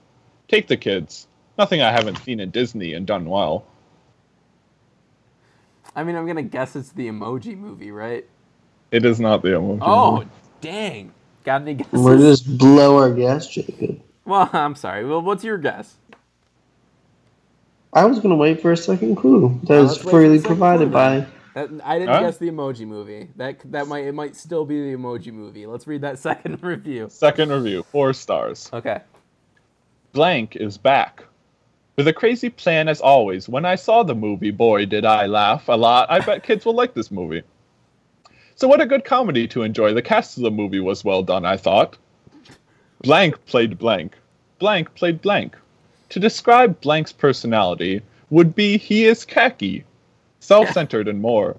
Take the kids. Nothing I haven't seen in Disney and done well. I mean, I'm gonna guess it's the Emoji Movie, right? It is not the emoji. Oh, movie. dang! Got any guesses? We're just blow our guess, Jacob. Well, I'm sorry. Well, what's your guess? I was gonna wait for a second clue that was let's wait for freely provided by. That, I didn't Huh? guess the Emoji Movie. That that might it might still be the Emoji Movie. Let's read that second review. Second review, four stars. Okay. Blank is back. With a crazy plan as always, when I saw the movie, boy, did I laugh a lot. I bet kids will like this movie. So what a good comedy to enjoy. The cast of the movie was well done, I thought. Blank played blank. Blank played blank. To describe Blank's personality would be he is khaki, self-centered and more.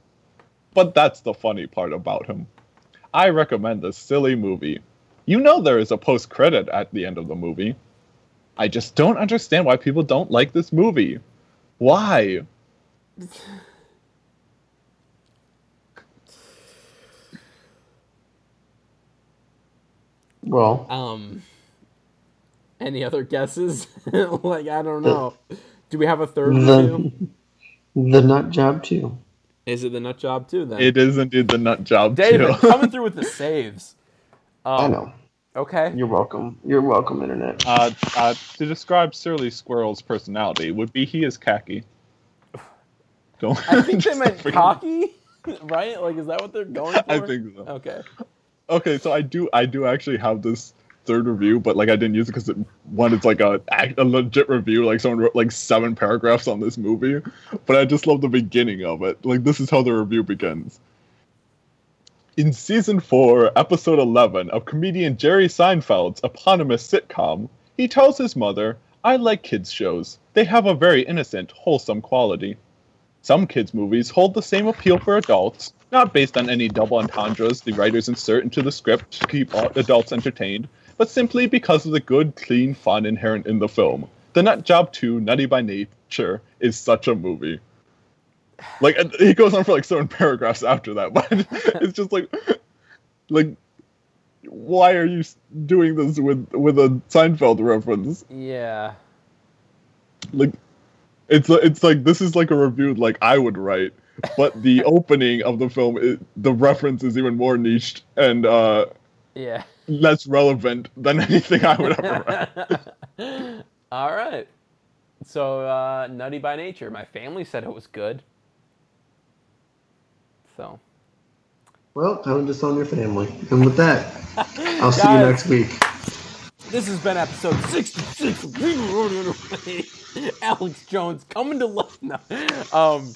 But that's the funny part about him. I recommend this silly movie. You know there is a post-credit at the end of the movie. I just don't understand why people don't like this movie. Why? Well, Um, any other guesses? like I don't know. Do we have a third review? the the nut job too. Is it the nut job too? Then It is indeed the nut job David too. coming through with the saves. Um, I know. Okay. You're welcome. You're welcome, internet. uh, uh, to describe Surly Squirrel's personality would be he is khaki. Don't. I think they meant forget- cocky, right? Like, is that what they're going for? I think so. Okay. Okay, so I do I do actually have this third review, but like I didn't use it because it, one, it's like a a legit review. Like someone wrote like seven paragraphs on this movie, but I just love the beginning of it. Like this is how the review begins. In season four, episode eleven of comedian Jerry Seinfeld's eponymous sitcom, he tells his mother, "I like kids shows. They have a very innocent, wholesome quality." Some kids' movies hold the same appeal for adults, not based on any double entendres the writers insert into the script to keep adults entertained, but simply because of the good, clean fun inherent in the film. The Nut Job 2, Nutty by Nature, is such a movie. Like, he goes on for like seven paragraphs after that, but it's just like, like, why are you doing this with with a Seinfeld reference? Yeah. like it's it's like this is like a review like I would write, but the opening of the film, it, the reference is even more niched and uh, Yeah. less relevant than anything I would ever write. All right. So, uh, Nutty by Nature. My family said it was good. So. Well, time to disown your family. And with that, I'll see you next week. This has been episode 66 of Running Away. Alex Jones coming to life. No. Um,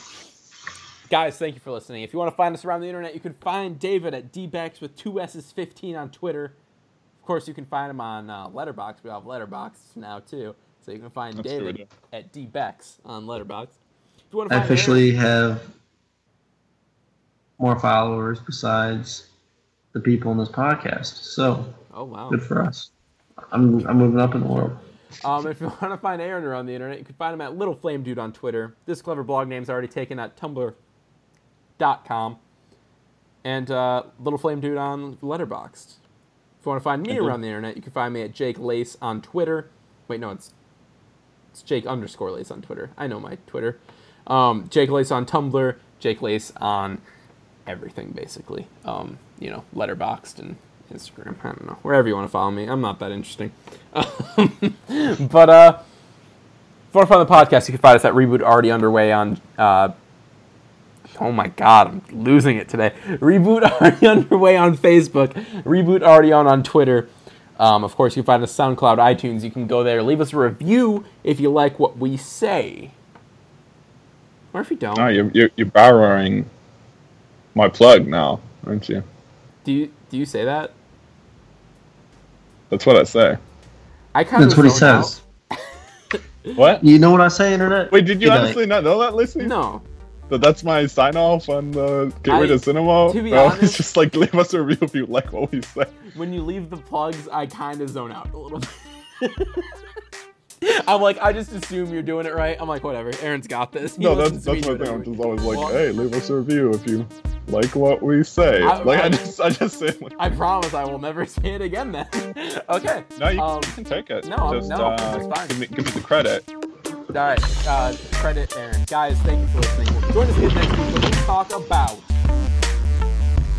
guys, thank you for listening. If you want to find us around the internet, you can find David at dbex with two S's 15 on Twitter. Of course, you can find him on uh, Letterboxd. We have Letterboxd now too, so you can find That's David do. at dbex on Letterboxd. If you want I to find officially have more followers besides the people in this podcast. So Oh wow. good for us. I'm I'm moving up in the world. Um, if you want to find Aaron around the internet, you can find him at Little Flame Dude on Twitter. This clever blog name's already taken at tumblr.com. And uh, Little Flame Dude on Letterboxd. If you want to find me around the internet, you can find me at Jake Lace on Twitter. Wait, no, it's it's Jake underscore Lace on Twitter. I know my Twitter. Um, Jake Lace on Tumblr. Jake Lace on everything, basically. Um, you know, Letterboxd and Instagram. I don't know. Wherever you want to follow me. I'm not that interesting. but uh, if you want to find the podcast, you can find us at Reboot Already Underway on. Uh, oh my God, I'm losing it today. Reboot Already Underway on Facebook. Reboot Already On on Twitter. Um, of course, you can find us SoundCloud, iTunes. You can go there, leave us a review if you like what we say. Or if you don't. No, you're, you're you're borrowing my plug now, aren't you? Do you do you say that? That's what I say. I kind That's of what he says. What? You know what I say, internet? Wait, did you Good night. honestly not know that, Lucy? No. That that's my sign off on the Gateway I- to Cinema? to be No, honest- just like leave us a review if you like what we say. When you leave the plugs, I kind of zone out a little bit. I'm like, I just assume you're doing it right. I'm like, whatever. Aaron's got this. He No, that's that's my thing. I'm just always like, Well, hey, leave us a review if you like what we say. I- like I, I- just I just say like, I promise I will never say it again then. okay. no, you, um, you can take it. no, just, no, uh, that's fine. Give me, give me the credit. All right. Uh, credit Aaron. Guys, thank you for listening. Join us again next week when we talk about.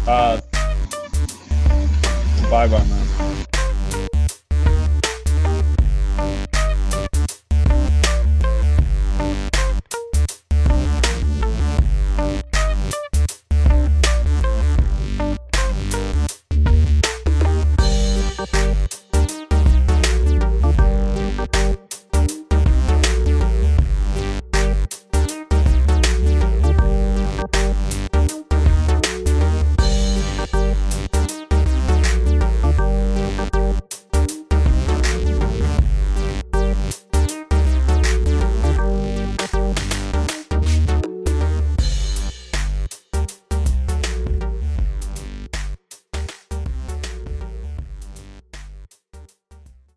Uh, bye bye, man.